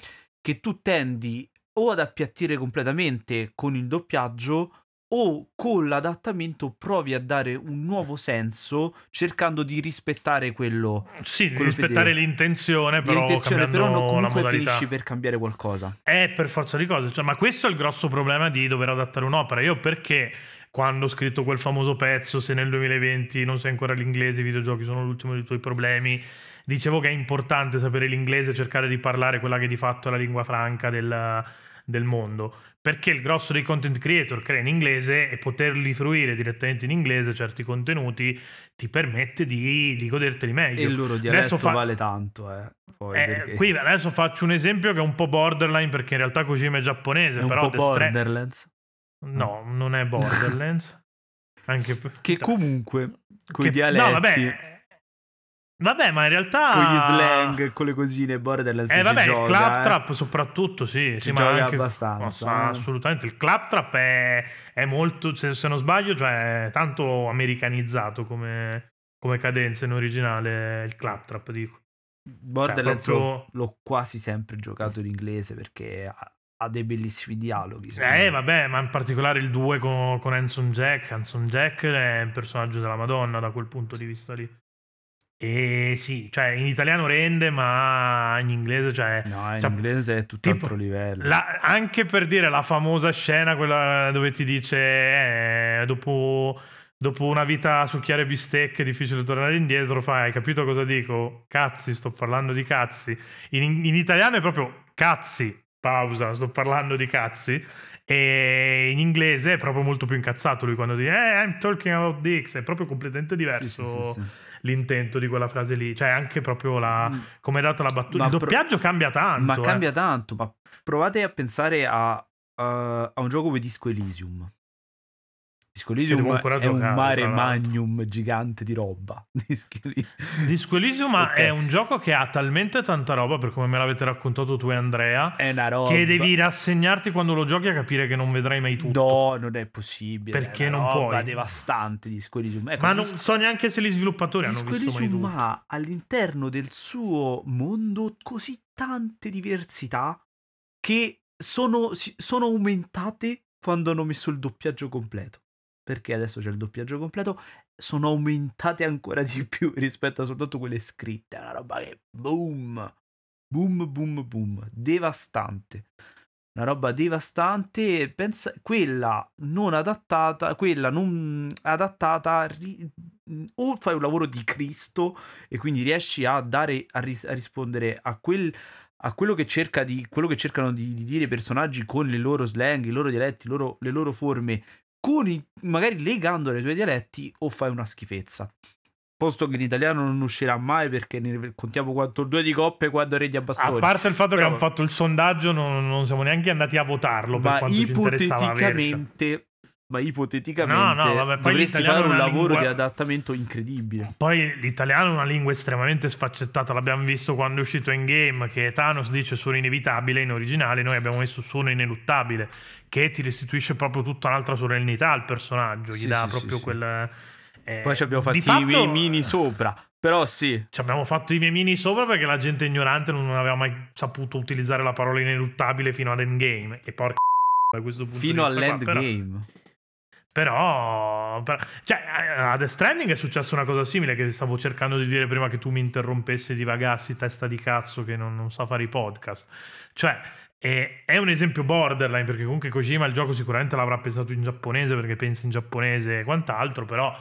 che tu tendi o ad appiattire completamente con il doppiaggio o con l'adattamento provi a dare un nuovo senso cercando di rispettare quello Sì, quello rispettare fedele. l'intenzione, però l'intenzione, però no, comunque finisci per cambiare qualcosa. È per forza di cose, cioè, ma questo è il grosso problema di dover adattare un'opera. Io perché quando ho scritto quel famoso pezzo, se nel 2020 non sai ancora l'inglese, i videogiochi sono l'ultimo dei tuoi problemi, dicevo che è importante sapere l'inglese, cercare di parlare quella che di fatto è la lingua franca del, del mondo, perché il grosso dei content creator crea in inglese e poterli fruire direttamente in inglese certi contenuti ti permette di, di goderteli meglio. E il loro dialetto fa- vale tanto, eh. Poi, Eh, perché qui adesso faccio un esempio che è un po' borderline perché in realtà Kojima è giapponese, è un però po' The Stra- Borderlands. No, non è Borderlands. Anche Che comunque, con i Che- dialetti, No, vabbè. Vabbè, ma in realtà con gli slang, con le cosine, Borderlands Eh vabbè, gioca, il eh. claptrap soprattutto, sì, Ci sì, ma anche abbastanza, no, eh. assolutamente. Il claptrap è, è molto, se, se non sbaglio, cioè è tanto americanizzato come, come cadenza in originale il claptrap, dico. Borderlands Cioè, proprio- l'ho, quasi sempre giocato in inglese perché ha, ha dei bellissimi dialoghi. Eh, me. vabbè, ma in particolare il 2 con, con Hanson Jack. Hanson Jack è un personaggio della Madonna da quel punto di vista lì. E sì, cioè in italiano rende, ma in inglese, cioè, No, in cioè, inglese è tutt'altro livello. La- anche per dire la famosa scena, quella dove ti dice eh, dopo, dopo una vita a succhiare bistecche è difficile tornare indietro, fai, hai capito cosa dico? Cazzi, sto parlando di cazzi. In, in italiano è proprio cazzi, pausa, sto parlando di cazzi. E in inglese è proprio molto più incazzato lui quando dice eh, I'm talking about dicks, è proprio completamente diverso sì, sì, sì. L'intento di quella frase lì, cioè anche proprio la, Mm. come è data la battuta. Ma Il pro- doppiaggio cambia tanto. Ma eh. cambia tanto, ma provate a pensare a, a- a un gioco come Disco Elysium. Disco Elysium è un giocare, mare tra l'altro. magnum gigante di roba. Disco Elysium. Disco Elysium ma Ok. è un gioco che ha talmente tanta roba, per come me l'avete raccontato tu e Andrea, È una roba. che devi rassegnarti quando lo giochi a capire che non vedrai mai tutto. No, non è possibile. Perché è una non roba puoi. devastante Disco Elysium. Ecco, Ma non Disco- so neanche se gli sviluppatori hanno Disco visto mai Elysium tutto. ha all'interno del suo mondo così tante diversità che sono, sono aumentate quando hanno messo il doppiaggio completo. Perché adesso c'è il doppiaggio completo, sono aumentate ancora di più rispetto a soltanto quelle scritte. È una roba che boom, boom, boom, boom, devastante. Una roba devastante. Pensa, quella non adattata, quella non adattata, ri- o fai un lavoro di Cristo e quindi riesci a dare, a, ris- a rispondere a quel a quello che, cerca di, quello che cercano di, di dire i personaggi con le loro slang, i loro dialetti, loro- le loro forme, con i- magari legandole ai tuoi dialetti, o fai una schifezza. Posto che in italiano non uscirà mai perché ne contiamo quanto due di coppe e quando regni a A bastoni. parte il fatto che Però- hanno fatto il sondaggio, non, non siamo neanche andati a votarlo per ma ipoteticamente, ma ipoteticamente No, no, vabbè, poi dovresti fare un lavoro lingua- di adattamento incredibile. Poi l'italiano è una lingua estremamente sfaccettata, l'abbiamo visto quando è uscito in game che Thanos dice sono inevitabile in originale, noi abbiamo messo sono ineluttabile, che ti restituisce proprio tutta un'altra solennità al personaggio, gli Sì, dà sì, proprio sì, quel... eh, Poi ci abbiamo di fatti fatto- i mini sopra, però sì. Ci abbiamo fatto i memini sopra perché la gente ignorante non aveva mai saputo utilizzare la parola ineluttabile fino ad endgame. E porca da questo punto Fino di vista qua, però- all'endgame. Però, però- cioè, a The Stranding è successa una cosa simile che stavo cercando di dire prima che tu mi interrompessi e divagassi, testa di cazzo che non, non sa fare i podcast. Cioè, è, è un esempio borderline perché comunque Kojima il gioco sicuramente l'avrà pensato in giapponese perché pensa in giapponese e quant'altro, però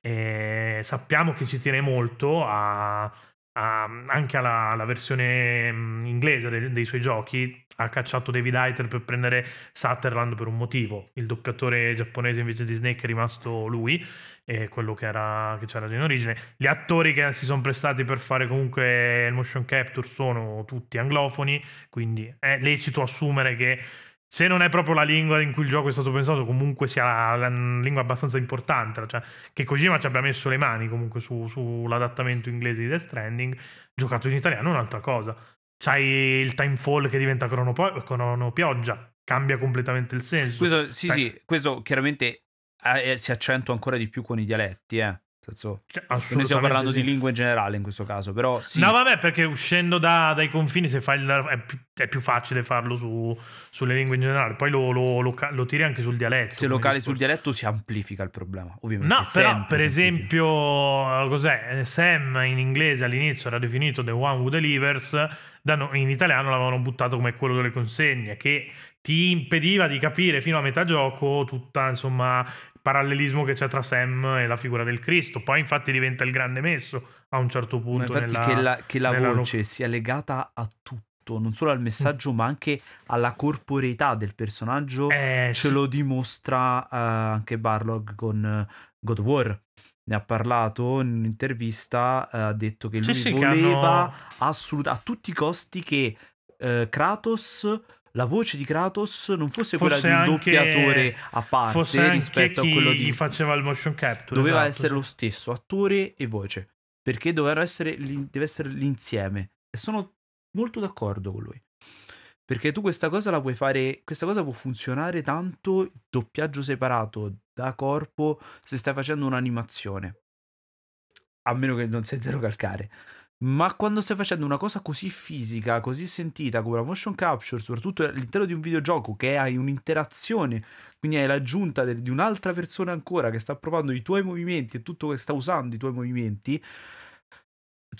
eh, sappiamo che ci tiene molto a, a- anche alla, alla versione mm, inglese dei, dei suoi giochi. Ha cacciato David Hayter per prendere Sutherland per un motivo. Il doppiatore giapponese invece di Snake è rimasto lui, e quello che, era, che c'era in origine. Gli attori che si sono prestati per fare comunque il motion capture sono tutti anglofoni, quindi è lecito assumere che se non è proprio la lingua in cui il gioco è stato pensato, comunque sia la lingua abbastanza importante. Cioè, che Kojima ci abbia messo le mani comunque su- sull'adattamento inglese di Death Stranding, giocato in italiano è un'altra cosa. C'hai il timefall che diventa cronopo- cronopioggia, cambia completamente il senso. Questo, sì, Sai- sì, questo chiaramente eh, si accentua ancora di più con i dialetti, eh. Senso, Cioè, noi stiamo parlando sì. di lingua in generale in questo caso, però sì. No, vabbè, perché uscendo da- dai confini se fai il- è, più, è più facile farlo su- sulle lingue in generale. Poi lo, lo- lo lo tiri anche sul dialetto. se lo cali sul dialetto si amplifica il problema, ovviamente. No, però per esempio, cos'è? Eh, Sam in inglese all'inizio era definito The One Who Delivers, no- in italiano l'avevano buttato come quello delle consegne, che ti impediva di capire fino a metà gioco tutta insomma il parallelismo che c'è tra Sam e la figura del Cristo. Poi infatti diventa il grande messo a un certo Ma punto. infatti nella- che la, che la nella voce sia legata a tutto, non solo al messaggio, ma anche alla corporeità del personaggio, Eh, ce sì. lo dimostra eh, anche Barlog con eh, God of War. Ne ha parlato in un'intervista, eh, ha detto che lui sì, voleva hanno- assolut- a tutti i costi che eh, Kratos, la voce di Kratos, non fosse, Fosse quella di un anche- doppiatore a parte rispetto chi a quello di gli faceva il motion capture. doveva esatto, essere sì. lo stesso attore e voce perché essere deve essere l'insieme e sono molto d'accordo con lui perché tu questa cosa la puoi fare questa cosa può funzionare tanto doppiaggio separato da corpo se stai facendo un'animazione. A meno che non sei zero calcare. Ma quando stai facendo una cosa così fisica, così sentita come la motion capture, soprattutto all'interno di un videogioco che hai un'interazione, quindi hai l'aggiunta di un'altra persona ancora che sta provando i tuoi movimenti e tutto che sta usando i tuoi movimenti,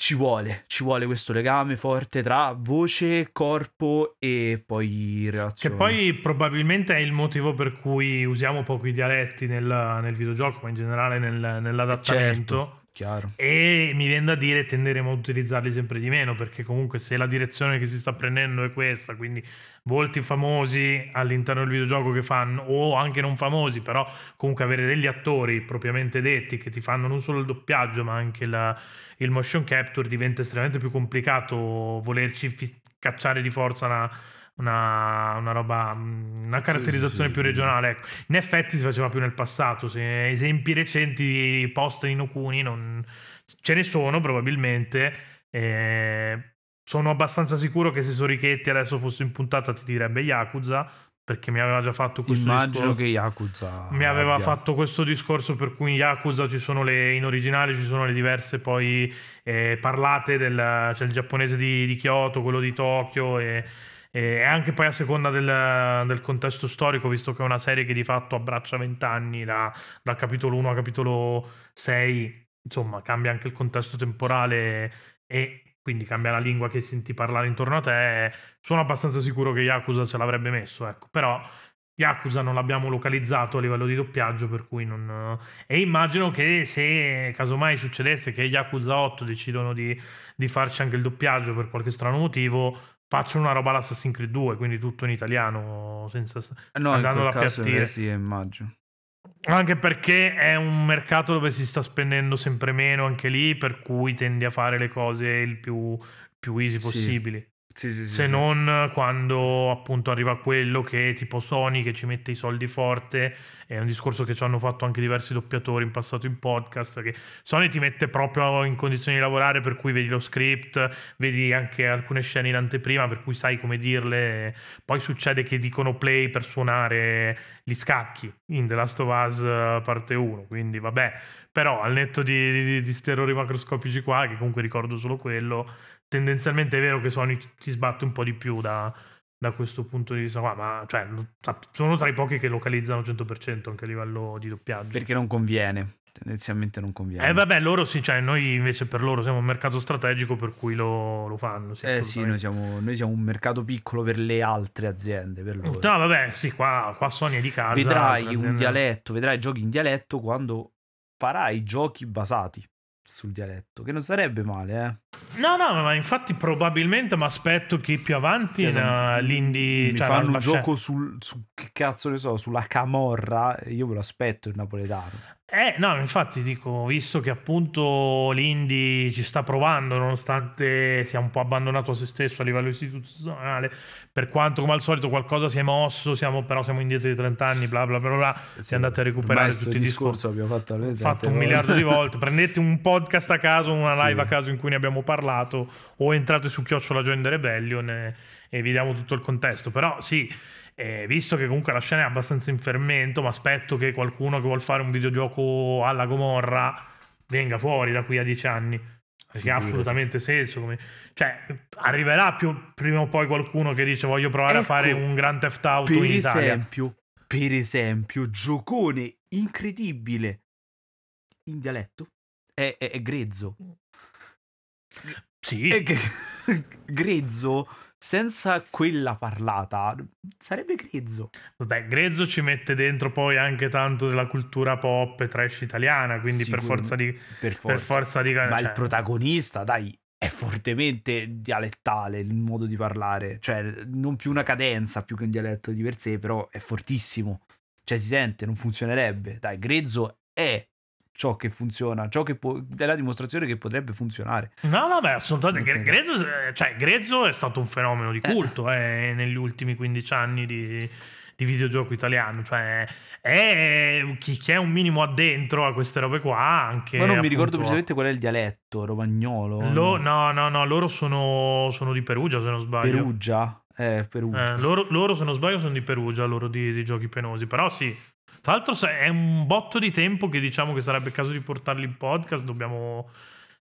ci vuole, ci vuole questo legame forte tra voce, corpo e poi Che relazione. poi probabilmente è il motivo per cui usiamo poco i dialetti nel, nel videogioco, ma in generale nel- nell'adattamento. Certo, chiaro. E mi viene da dire tenderemo a utilizzarli sempre di meno perché comunque se la direzione che si sta prendendo è questa, quindi volti famosi all'interno del videogioco che fanno o anche non famosi, però comunque avere degli attori propriamente detti che ti fanno non solo il doppiaggio ma anche la- il motion capture diventa estremamente più complicato volerci fi- cacciare di forza una, una, una roba, una caratterizzazione sì. più regionale. Ecco. In effetti si faceva più nel passato, se esempi recenti post in Okuni non... ce ne sono probabilmente. eh, sono abbastanza sicuro che se Sorichetti adesso fosse in puntata ti direbbe Yakuza perché mi aveva già fatto questo Immagino discorso. che Yakuza Mi aveva abbia- fatto questo discorso per cui in Yakuza ci sono le, in originale ci sono le diverse poi eh, parlate del c'è il giapponese di, di Kyoto, quello di Tokyo e, e anche poi a seconda del, del contesto storico, visto che è una serie che di fatto abbraccia 20 anni da- dal capitolo 1 al capitolo 6, insomma cambia anche il contesto temporale e quindi cambia la lingua che senti parlare intorno a te. Sono abbastanza sicuro che Yakuza ce l'avrebbe messo, ecco, però Yakuza non l'abbiamo localizzato a livello di doppiaggio, per cui non... E immagino che se casomai succedesse che Yakuza 8 decidono di, di farci anche il doppiaggio per qualche strano motivo, facciano una roba all'Assassin's Creed 2, quindi tutto in italiano, senza... No, in andando ad caso appiattire. eh, sì, immagino. Anche perché è un mercato dove si sta spendendo sempre meno anche lì, per cui tendi a fare le cose il più, più easy Sì. possibili. Sì, sì, Se sì. non quando appunto arriva quello che tipo Sony che ci mette i soldi forte, è un discorso che ci hanno fatto anche diversi doppiatori in passato in podcast, che Sony ti mette proprio in condizioni di lavorare per cui vedi lo script, vedi anche alcune scene in anteprima per cui sai come dirle, poi succede che dicono play per suonare gli scacchi in The Last of Us eh, parte 1, quindi vabbè, però al netto di, di, di macroscopici qua, che comunque ricordo solo quello, tendenzialmente è vero che Sony si sbatte un po' di più da, da questo punto di vista qua, ma cioè, sono tra i pochi che localizzano 100% anche a livello di doppiaggio. Perché non conviene. Tendenzialmente non conviene. Eh vabbè, loro sì, cioè noi invece per loro siamo un mercato strategico per cui lo, lo fanno. Sì, Eh sì, noi siamo, noi siamo un mercato piccolo per le altre aziende. Per loro. No, vabbè, sì, qua, qua Sony è di casa. vedrai un dialetto, vedrai giochi in dialetto quando farai giochi basati sul dialetto, che non sarebbe male, eh. No, no, ma infatti probabilmente mi aspetto che più avanti Cioè, na- se l'indie... mi cioè, fanno un cioè- gioco sul, su che cazzo ne so, sulla camorra, io me lo aspetto il napoletano. Eh, no, infatti dico, visto che appunto l'Indy ci sta provando, nonostante sia un po' abbandonato a se stesso a livello istituzionale, per quanto come al solito qualcosa si è mosso, siamo, però siamo indietro di 30 anni, bla bla bla bla, si è andati a recuperare tutti i discorsi. discorso l'abbiamo fatto, fatto un volte. miliardo di volte. Prendete un podcast a caso, una Sì. live a caso in cui ne abbiamo parlato, o entrate su Chiocciola Join the Rebellion e, e vi diamo tutto il contesto. Però sì, eh, visto che comunque la scena è abbastanza in fermento, mi aspetto che qualcuno che vuole fare un videogioco alla Gomorra venga fuori da qui a dieci anni. Perché ha assolutamente senso. come- Cioè, arriverà più, prima o poi qualcuno che dice voglio provare a Ecco, fare un Grand Theft Auto per in Italia. esempio, per esempio, giocone incredibile in dialetto è, è- è grezzo. Sì, È che- grezzo senza quella parlata sarebbe grezzo. Vabbè, Grezzo ci mette dentro poi anche tanto della cultura pop e trash italiana, quindi per Sicuro- forza di... Per forza. Per forza di... Ma cioè, il protagonista, dai, è fortemente dialettale il modo di parlare. Cioè, non più una cadenza, più che un dialetto di per sé, però è fortissimo. Cioè, si sente, non funzionerebbe. Dai, grezzo è ciò che funziona, ciò che può, è la dimostrazione che potrebbe funzionare. No, no, beh, assolutamente. Gre- Grezzo, eh, cioè, Grezzo è stato un fenomeno di culto eh, negli ultimi 15 anni di, di videogioco italiano. Cioè, è chi, chi è un minimo addentro a queste robe qua, anche. Ma non mi ricordo appunto, precisamente qual è il dialetto, romagnolo. lo- no, no, no, loro sono, sono di Perugia, se non sbaglio. Perugia. Eh, Perugia. Eh, loro, loro, se non sbaglio, sono di Perugia, loro di, di giochi penosi. Però sì. Tra l'altro, è un botto di tempo che diciamo che sarebbe il caso di portarli in podcast. Dobbiamo.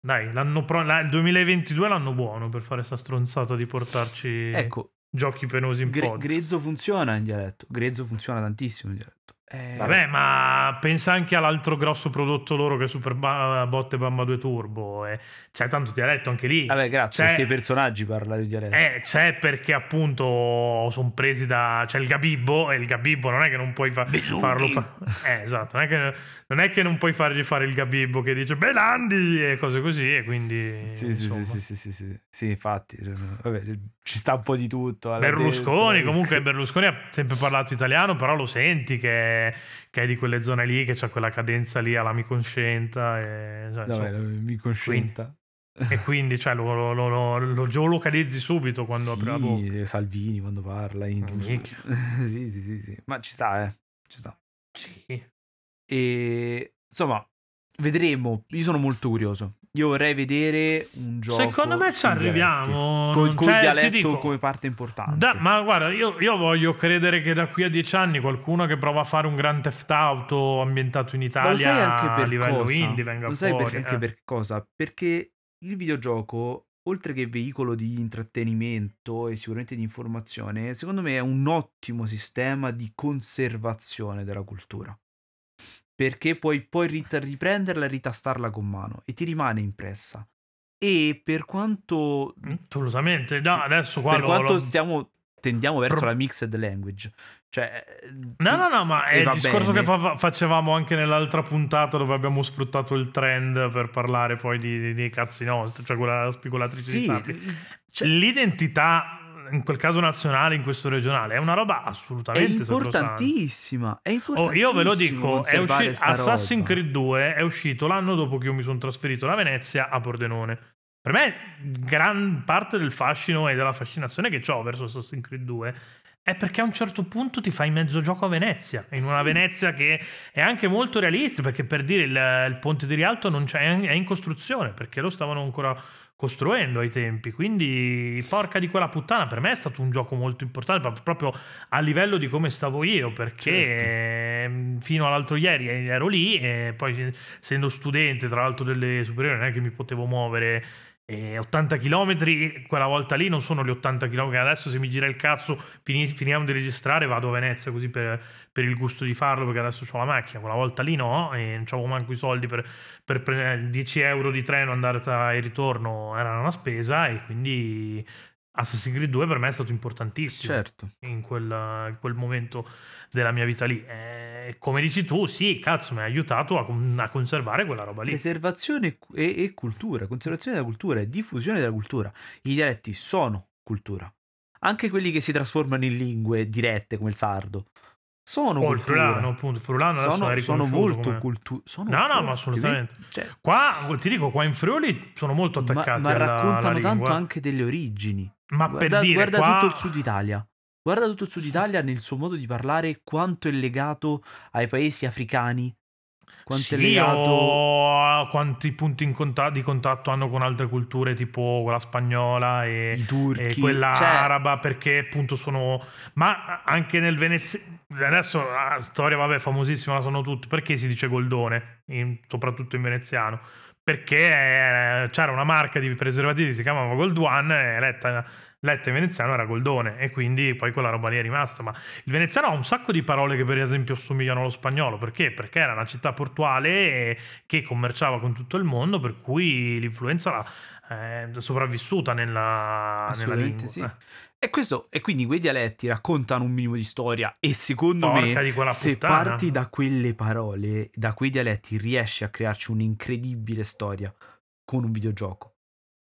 Dai, l'anno pro- il 2022 è l'anno buono per fare sta stronzata di portarci ecco, giochi penosi in gre- podcast. grezzo funziona in dialetto. Grezzo funziona tantissimo in dialetto. Eh, Vabbè, ma pensa anche all'altro grosso prodotto loro che è Super ba- Botte Bamba 2 Turbo. E c'è tanto dialetto anche lì. Vabbè, grazie, C'è- perché i personaggi parlano in dialetto. Eh, c'è perché appunto sono presi da. C'è il Gabibbo e il Gabibbo non è che non puoi fa- farlo. fa- eh, esatto. Non è, che, non è che non puoi fargli fare il Gabibbo che dice Belandi e cose così. E quindi. Sì, sì, sì, sì, sì, sì, sì, infatti, cioè, vabbè, ci sta un po' di tutto. Berlusconi, dentro. comunque Berlusconi ha sempre parlato italiano, però lo senti che, che è di quelle zone lì, che c'ha quella cadenza lì alla mi conscienta. E, cioè, Vabbè, insomma. mi conscienta. E quindi cioè, lo, lo, lo, lo geolocalizzi subito quando apre la bocca. Sì, Salvini quando parla. In... Oh, minchia. sì, sì, sì, sì, ma ci sta, eh, ci sta. Sì. E insomma, vedremo. Io sono molto curioso. Io vorrei vedere un gioco. Secondo me ci arriviamo. Con, cioè, il dialetto dico, come parte importante. da- ma guarda, io, io voglio credere che da qui a dieci anni qualcuno che prova a fare un Grand Theft Auto ambientato in Ma Italia lo sai anche a per livello cosa? indie venga Lo sai fuori. per- anche eh. per cosa? Perché il videogioco, oltre che veicolo di intrattenimento e sicuramente di informazione, secondo me è un ottimo sistema di conservazione della cultura. Perché puoi poi rit- riprenderla e ritastarla con mano e ti rimane impressa. E per quanto, Assolutamente. No, adesso qua per lo- quanto lo- stiamo tendiamo verso Pro- la mixed language, cioè No, no, no, ma è il discorso bene. che fa- facevamo anche nell'altra puntata dove abbiamo sfruttato il trend per parlare poi di, di- dei cazzi nostri, cioè quella spigolatrice di Sì, sapi. cioè- L'identità, in quel caso nazionale, in questo regionale, è una roba è assolutamente sacrosanta. importantissima. È Oh, importantissimo. io ve lo dico, è usci- Assassin's roba. Creed 2 è uscito l'anno dopo che io mi sono trasferito da Venezia a Pordenone. Per me, gran parte del fascino e della fascinazione che ho verso Assassin's Creed 2 è perché a un certo punto ti fai mezzo gioco a Venezia, in una Sì. Venezia che è anche molto realistica, perché per dire il, il ponte di Rialto non c'è, è in costruzione, perché lo stavano ancora costruendo ai tempi, quindi porca di quella puttana, per me è stato un gioco molto importante, proprio- a livello di come stavo io, perché Certo. ehm, fino all'altro ieri ero lì e poi essendo studente, tra l'altro delle superiori, non è che mi potevo muovere eh, 80 km, quella volta lì non sono gli 80 km, adesso se mi gira il cazzo fini- finiamo di registrare vado a Venezia così per, per il gusto di farlo perché adesso ho la macchina, quella volta lì no e non avevo manco i soldi per, per prendere 10 euro di treno andata e ritorno, era una spesa e quindi Assassin's Creed 2 per me è stato importantissimo Certo. in quel, in quel momento della mia vita lì. Eh, come dici tu, sì, cazzo, mi ha aiutato a, a conservare quella roba lì. Preservazione e, e cultura, conservazione della cultura e diffusione della cultura. I dialetti sono cultura. Anche quelli che si trasformano in lingue dirette come il sardo. Sono O il cultura. frulano, appunto. Frulano sono, è sono molto come- cultura. No, no, ma assolutamente. Cioè, Qua, ti dico, qua in Friuli sono molto ma, attaccati ma alla- raccontano alla tanto anche delle origini. Ma Guarda, per dire, guarda qua... tutto il sud Italia. Guarda tutto il sud Italia nel suo modo di parlare, quanto è legato ai paesi africani. Quanto Sì, è legato. o quanti punti in conta- di contatto hanno con altre culture, tipo quella spagnola e, I turchi, e quella cioè- araba, perché appunto sono. Ma anche nel Venezia. Adesso la storia, vabbè, famosissima la sono tutte. Perché si dice Goldone, in- soprattutto in veneziano? Perché eh, c'era una marca di preservativi che si chiamava Gold One e letta, in veneziano era Goldone e quindi poi quella roba lì è rimasta. Ma il veneziano ha un sacco di parole che per esempio assomigliano allo spagnolo. Perché? Perché era una città portuale che commerciava con tutto il mondo, per cui l'influenza la, è sopravvissuta nella, nella lingua. sì. Eh. E, questo, e quindi quei dialetti raccontano un minimo di storia e secondo Porca me se puttana. parti da quelle parole, da quei dialetti, riesci a crearci un'incredibile storia con un videogioco.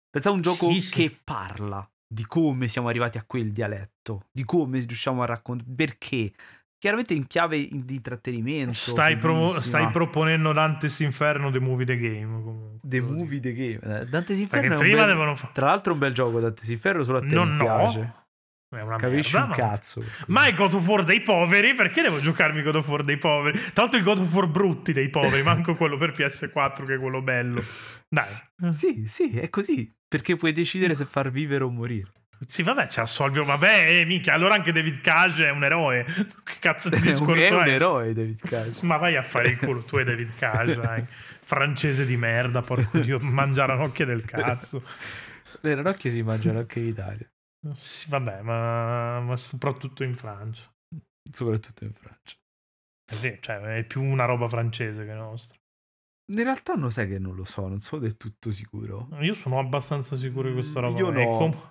Pensa a un gioco Sì, sì. che parla di come siamo arrivati a quel dialetto, di come riusciamo a raccontare, perché. Chiaramente in chiave di intrattenimento. Stai, fighissima. stai proponendo Dante's Inferno The Movie The Game. Comunque. The Movie The Game. Eh, Dante's Perché Inferno è un prima bel- devono. Tra l'altro è un bel gioco Dante's Inferno, solo a te non no. piace. È una Capisci merda, un ma- cazzo. Ma è God of War dei poveri? Perché devo giocarmi God of War dei poveri? Tra l'altro il God of War brutti dei poveri, manco quello per PS4 che è quello bello. Dai. Sì, sì, è così. Perché puoi decidere se far vivere o morire. Sì, vabbè, ci assolvi. Vabbè, eh, minchia, allora anche David Cage è un eroe. Che cazzo di È un, discorso è è? un eroe, David Cage. Ma vai a fare il culo, tu e David Cage, dai. Francese di merda, porco dio, mangiare ranocchie del cazzo. Le ranocchie si mangiano anche in Italia, Sì, vabbè, ma, ma soprattutto in Francia. soprattutto in Francia. È vero, cioè, è più una roba francese che nostra. In realtà non sai che non lo so, non sono del tutto sicuro. Io sono abbastanza sicuro di questa roba. Io no. com-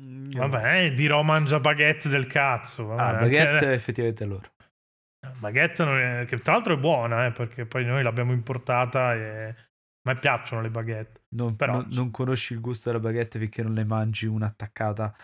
Mm, io. Vabbè, eh, dirò mangia baguette del cazzo. Vabbè, Ah, anche- baguette effettivamente è loro. baguette è- che tra l'altro è buona, eh, perché poi noi l'abbiamo importata e a me piacciono le baguette. Non, Però- non- non conosci il gusto della baguette finché non le mangi una attaccata,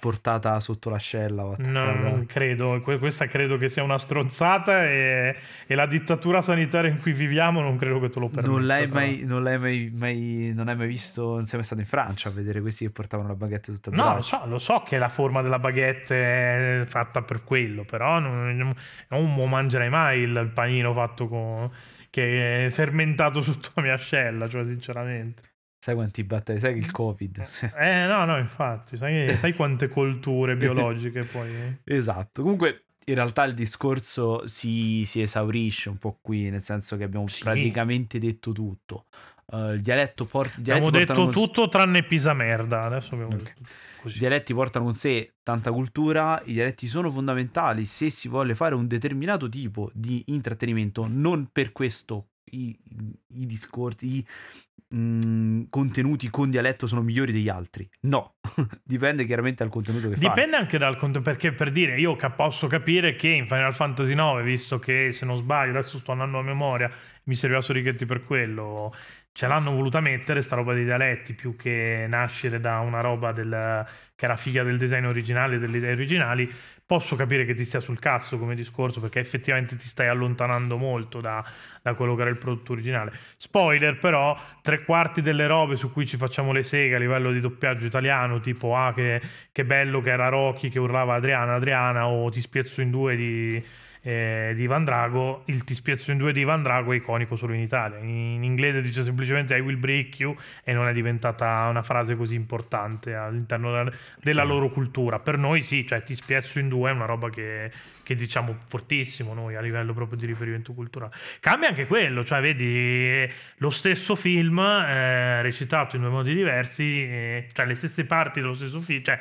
portata sotto l'ascella o attaccata. No, non credo, que- questa credo che sia una stronzata e, e la dittatura sanitaria in cui viviamo non credo che te lo permetta. Non l'hai, mai, non l'hai mai, mai- non hai mai visto, non sei mai stato in Francia a vedere questi che portavano la baguette sotto il No, lo so, lo so che la forma della baguette è fatta per quello, però non, non, non mangerei mai il, il panino fatto con che è fermentato sotto la mia ascella, cioè sinceramente. Sai quanti batteri? Sai che il Covid. Eh no, no, infatti, sai, sai quante colture biologiche poi... esatto. Comunque, in realtà il discorso si, si esaurisce un po' qui, nel senso che abbiamo Sì. praticamente detto tutto. Uh, il dialetto por- i dialetti Abbiamo detto tutto tranne pisa merda, adesso abbiamo Ok. detto così. I dialetti portano con sé tanta cultura, i dialetti sono fondamentali se si vuole fare un determinato tipo di intrattenimento, non per questo i, i discorsi, i mm, contenuti con dialetto sono migliori degli altri. No, dipende chiaramente dal contenuto che fai. Dipende anche dal contenuto, perché per dire, io ca- posso capire che in Final Fantasy IX, visto che se non sbaglio, adesso sto andando a memoria, mi serviva Sorichetti per quello, ce l'hanno voluta mettere sta roba dei dialetti più che nascere da una roba del, che era figlia del design originale, delle idee originali. Posso capire che ti stia sul cazzo come discorso perché effettivamente ti stai allontanando molto da, da quello che era il prodotto originale. Spoiler, però, tre quarti delle robe su cui ci facciamo le seghe a livello di doppiaggio italiano, tipo ah, che, che bello che era Rocky che urlava Adriana, Adriana, o ti spiezzo in due di, eh, di Ivan Drago. Il ti spiezzo in due di Ivan Drago è iconico solo in Italia. In, in inglese dice semplicemente I will break you e non è diventata una frase così importante all'interno della, della loro cultura. Per noi sì, cioè ti spiezzo in due è una roba che, che diciamo fortissimo noi a livello proprio di riferimento culturale. Cambia anche quello, cioè vedi lo stesso film eh, recitato in due modi diversi, eh, cioè le stesse parti dello stesso film, cioè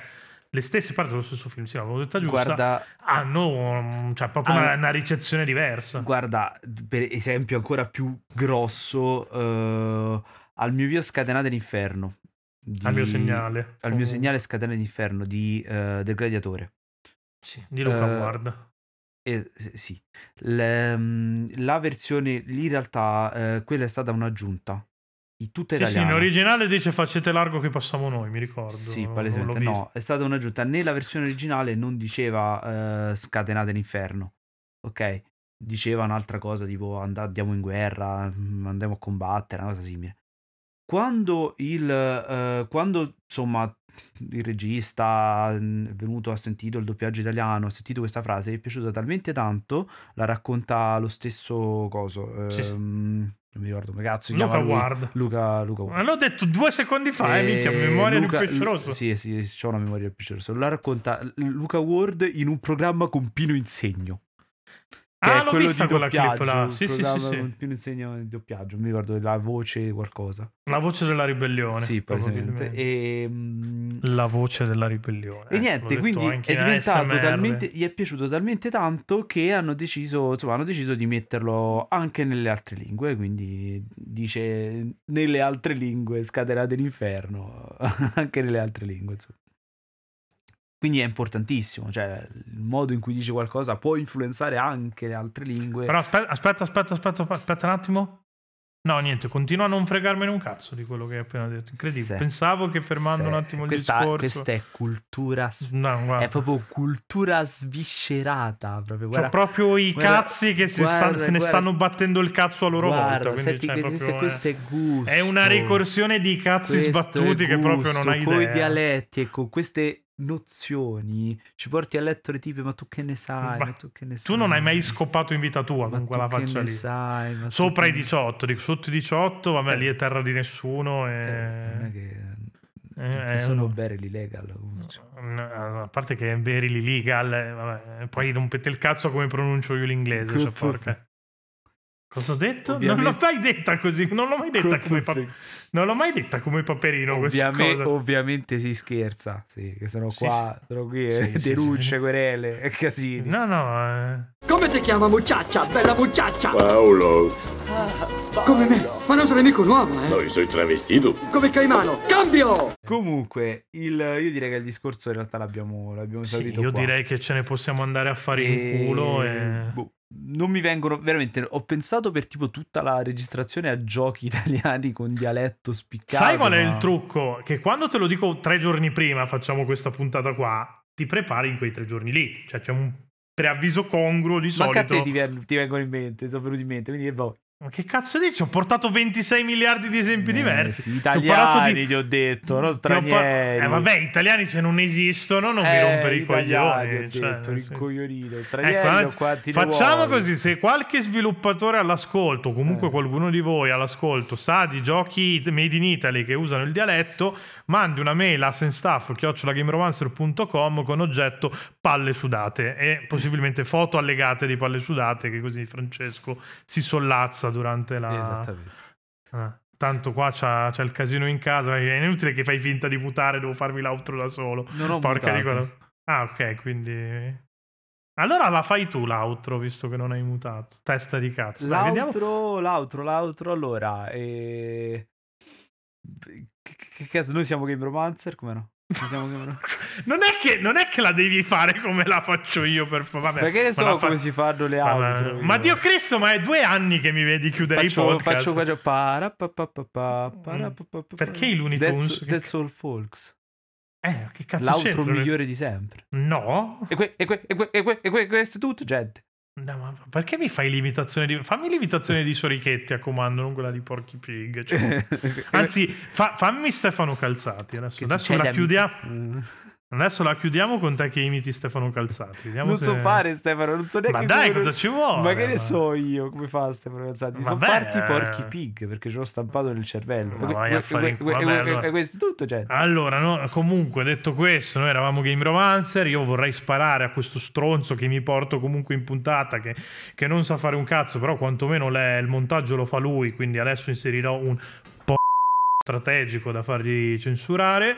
le stesse parti dello stesso film, sì, l'avevo detta giusta, Guarda, hanno cioè, proprio Ah, una, ricezione diversa. guarda, per esempio ancora più grosso, eh, al mio via scatenate l'inferno. di- Al mio segnale. Al mio segnale scatenate l'inferno di, eh, del gladiatore. Sì, di Luca Eh, Ward. Eh, s- sì, Le- mm, la versione lì in realtà eh, quella è stata un'aggiunta. In tutta Sì, sì, in originale dice facete largo che passiamo noi, mi ricordo. Sì, palesemente no, è stata un'aggiunta. Nella versione originale non diceva eh, scatenate l'inferno, ok? Diceva un'altra cosa tipo and- andiamo in guerra, mm, andiamo a combattere, una cosa simile. Quando il, eh, quando insomma il regista mm, è venuto, ha sentito il doppiaggio italiano, ha sentito questa frase, gli è piaciuta talmente tanto, la racconta lo stesso coso. Sì, sì. ehm, non mi ricordo come cazzo Luca. Ward. Luca, Luca Ward. Ma l'ho detto due secondi fa, eh, Eh, minchia, memoria Luca- di pesce rosso. Sì, sì, sì, ho una memoria del pesce rosso. La racconta Luca Ward in un programma con Pino Insegno. ah, l'ho vista quella clip là. Sì, sì, sì, sì. con Pino Insegno di doppiaggio, mi ricordo la voce qualcosa. La voce della ribellione. sì, palesemente. probabilmente. E, mm, la voce della ribellione. E niente, quindi è diventato ASMR. talmente, gli è piaciuto talmente tanto che hanno deciso, insomma, hanno deciso di metterlo anche nelle altre lingue, quindi dice nelle altre lingue scaderà dell'inferno, anche nelle altre lingue, insomma. Quindi è importantissimo, cioè il modo in cui dice qualcosa può influenzare anche le altre lingue. Però aspetta, aspetta, aspetta, aspetta, aspetta un attimo. No, niente, continua a non fregarmene un cazzo di quello che hai appena detto. Incredibile. Sì. Pensavo che fermando Se- un attimo il questa, discorso. Questa è cultura, No, è proprio cultura sviscerata, proprio. Guarda, proprio i guarda- cazzi che guarda- stanno- se ne stanno battendo il cazzo a loro guarda, volta. senti cioè, che proprio, questo, eh, questo è gusto. È una ricorsione di cazzi sbattuti è che proprio non gusto, hai Con i idea. dialetti e con queste nozioni ci porti a letto le tipi, ma tu che ne sai? Ma tu che ne sai? Tu non hai mai scopato in vita tua Ma con tu quella che faccia ne lì. sai? Sopra i che- 18, dico sotto i 18, vabbè, Eh. lì è terra di nessuno. Eh, non è E... che, Eh, eh, sono illegal. No, A parte che è very illegal, eh, vabbè, poi rompete il cazzo come pronuncio io l'inglese. Cioè, porca. Cosa ho detto? Non l'ho Ovviamente- mai detta così, non l'ho mai detta come, pa- non l'ho mai detta come paperino questa Ovviame- cosa. ovviamente si scherza, sì, che sono Sì, qua, sono qui, Sì, eh, sì, denunce, sì. querele, e casini. No, no, eh. Come ti chiama muchacha, bella muchacha? Paolo, Come me? Ma non sei mica un uomo, eh? noi soy travestito. Come Caimano, cambio! Comunque, il- io direi che il discorso in realtà l'abbiamo, l'abbiamo Sì, esaurito io qua. direi che ce ne possiamo andare a fare E- in culo. E... boh, non mi vengono veramente. Ho pensato per tipo tutta la registrazione a giochi italiani con dialetto spiccato. Sai qual è ma- il trucco? Che quando te lo dico tre giorni prima, facciamo questa puntata qua, ti prepari in quei tre giorni lì. Cioè c'è un preavviso congruo di Manca a solito. te ti, ti vengono in mente, sono venuti in mente. Quindi che vuoi? Ma che cazzo dici? Ho portato 26 miliardi di esempi Eh, diversi. sì, Ti ho italiani ti ho detto, non ho par- stranieri. Eh vabbè, italiani se non esistono non mi Eh, rompere i italiani, coglioni. cioè, detto, rincoglionito. Stranieri Ecco, anzi, facciamo vuoi. così: se qualche sviluppatore all'ascolto, comunque Eh. qualcuno di voi all'ascolto, sa di giochi made in Italy che usano il dialetto, mandi una mail a senstaff.gameromancer.com con oggetto palle sudate e possibilmente foto allegate di palle sudate, che così Francesco si sollazza durante la. Esattamente. Ah, Tanto qua c'ha, c'ha il casino in casa, è inutile che fai finta di mutare, devo farmi l'outro da solo. Non ho Porca di mutato. quella- Ah, ok, quindi. Allora la fai tu l'outro, visto che non hai mutato. Testa di cazzo. Dai, vediamo. L'altro, l'altro, l'altro, allora, eh... che, cazzo, noi siamo Game Romancer, come no? Non è, che, non è che la devi fare come la faccio io, per favore. Che ne so la fa- come si fanno le Ma- outro? Ma, io. Dio Cristo, ma è due anni che mi vedi chiudere i faccio, podcast. faccio, faccio para, pa, pa, pa, pa, para, Mm. pa, Perché i Looney Tunes? That's All Folks. Eh, che cazzo c'entra? migliore di sempre. No? E, que- e, que- e, que- e, que- e que- questo è tutto, gente. No, ma perché mi fai l'imitazione di... Fammi l'imitazione di Sorichetti a comando, non quella di Porky Pig. cioè. Anzi, fa- fammi Stefano Calzati. Adesso, adesso la chiudiamo. Adesso la chiudiamo con te che imiti Stefano Calzati. Vediamo Non se- so fare Stefano, non so neanche Ma dai, come- cosa ci vuole? Ma che ne so io come fa Stefano Calzati? So Vabbè. farti porchi pig perché ce l'ho stampato nel cervello. Ma vai a fare Vabbè, questo è tutto, gente. Allora, no, comunque, detto questo, noi eravamo Game Romancer. Io vorrei sparare a questo stronzo che mi porto comunque in puntata, che, che non sa fare un cazzo, però quantomeno le- il montaggio lo fa lui. Quindi adesso inserirò un po' strategico da fargli censurare.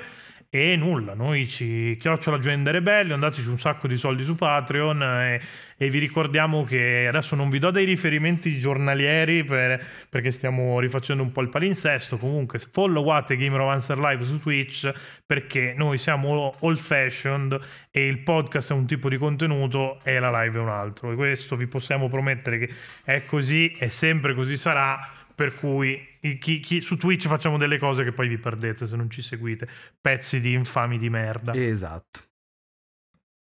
E nulla, noi ci chiocciola Agenda Rebellion, dateci un sacco di soldi su Patreon e, e vi ricordiamo che adesso non vi do dei riferimenti giornalieri per- perché stiamo rifacendo un po' il palinsesto, comunque followate Game Romancer Live su Twitch perché noi siamo old fashioned e il podcast è un tipo di contenuto e la live è un altro. E questo vi possiamo promettere che è così e sempre così sarà per cui chi- chi- su Twitch facciamo delle cose che poi vi perdete se non ci seguite. Pezzi di infami di merda. Esatto.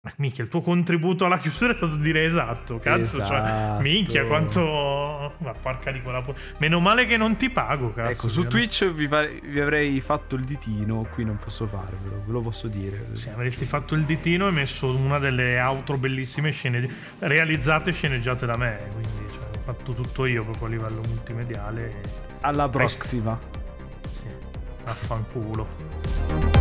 Ma Minchia, il tuo contributo alla chiusura è stato dire esatto. Cazzo, cioè, Esatto. minchia, quanto. Ma porca di quella. Meno male che non ti pago, cazzo. ecco, su Twitch vi, fare- vi avrei fatto il ditino, qui non posso farvelo, ve lo posso dire. Sì, avresti fatto il ditino e messo una delle outro bellissime scene realizzate e sceneggiate da me. Quindi, cioè, fatto tutto io proprio a livello multimediale. Alla prossima. Sì, affanculo.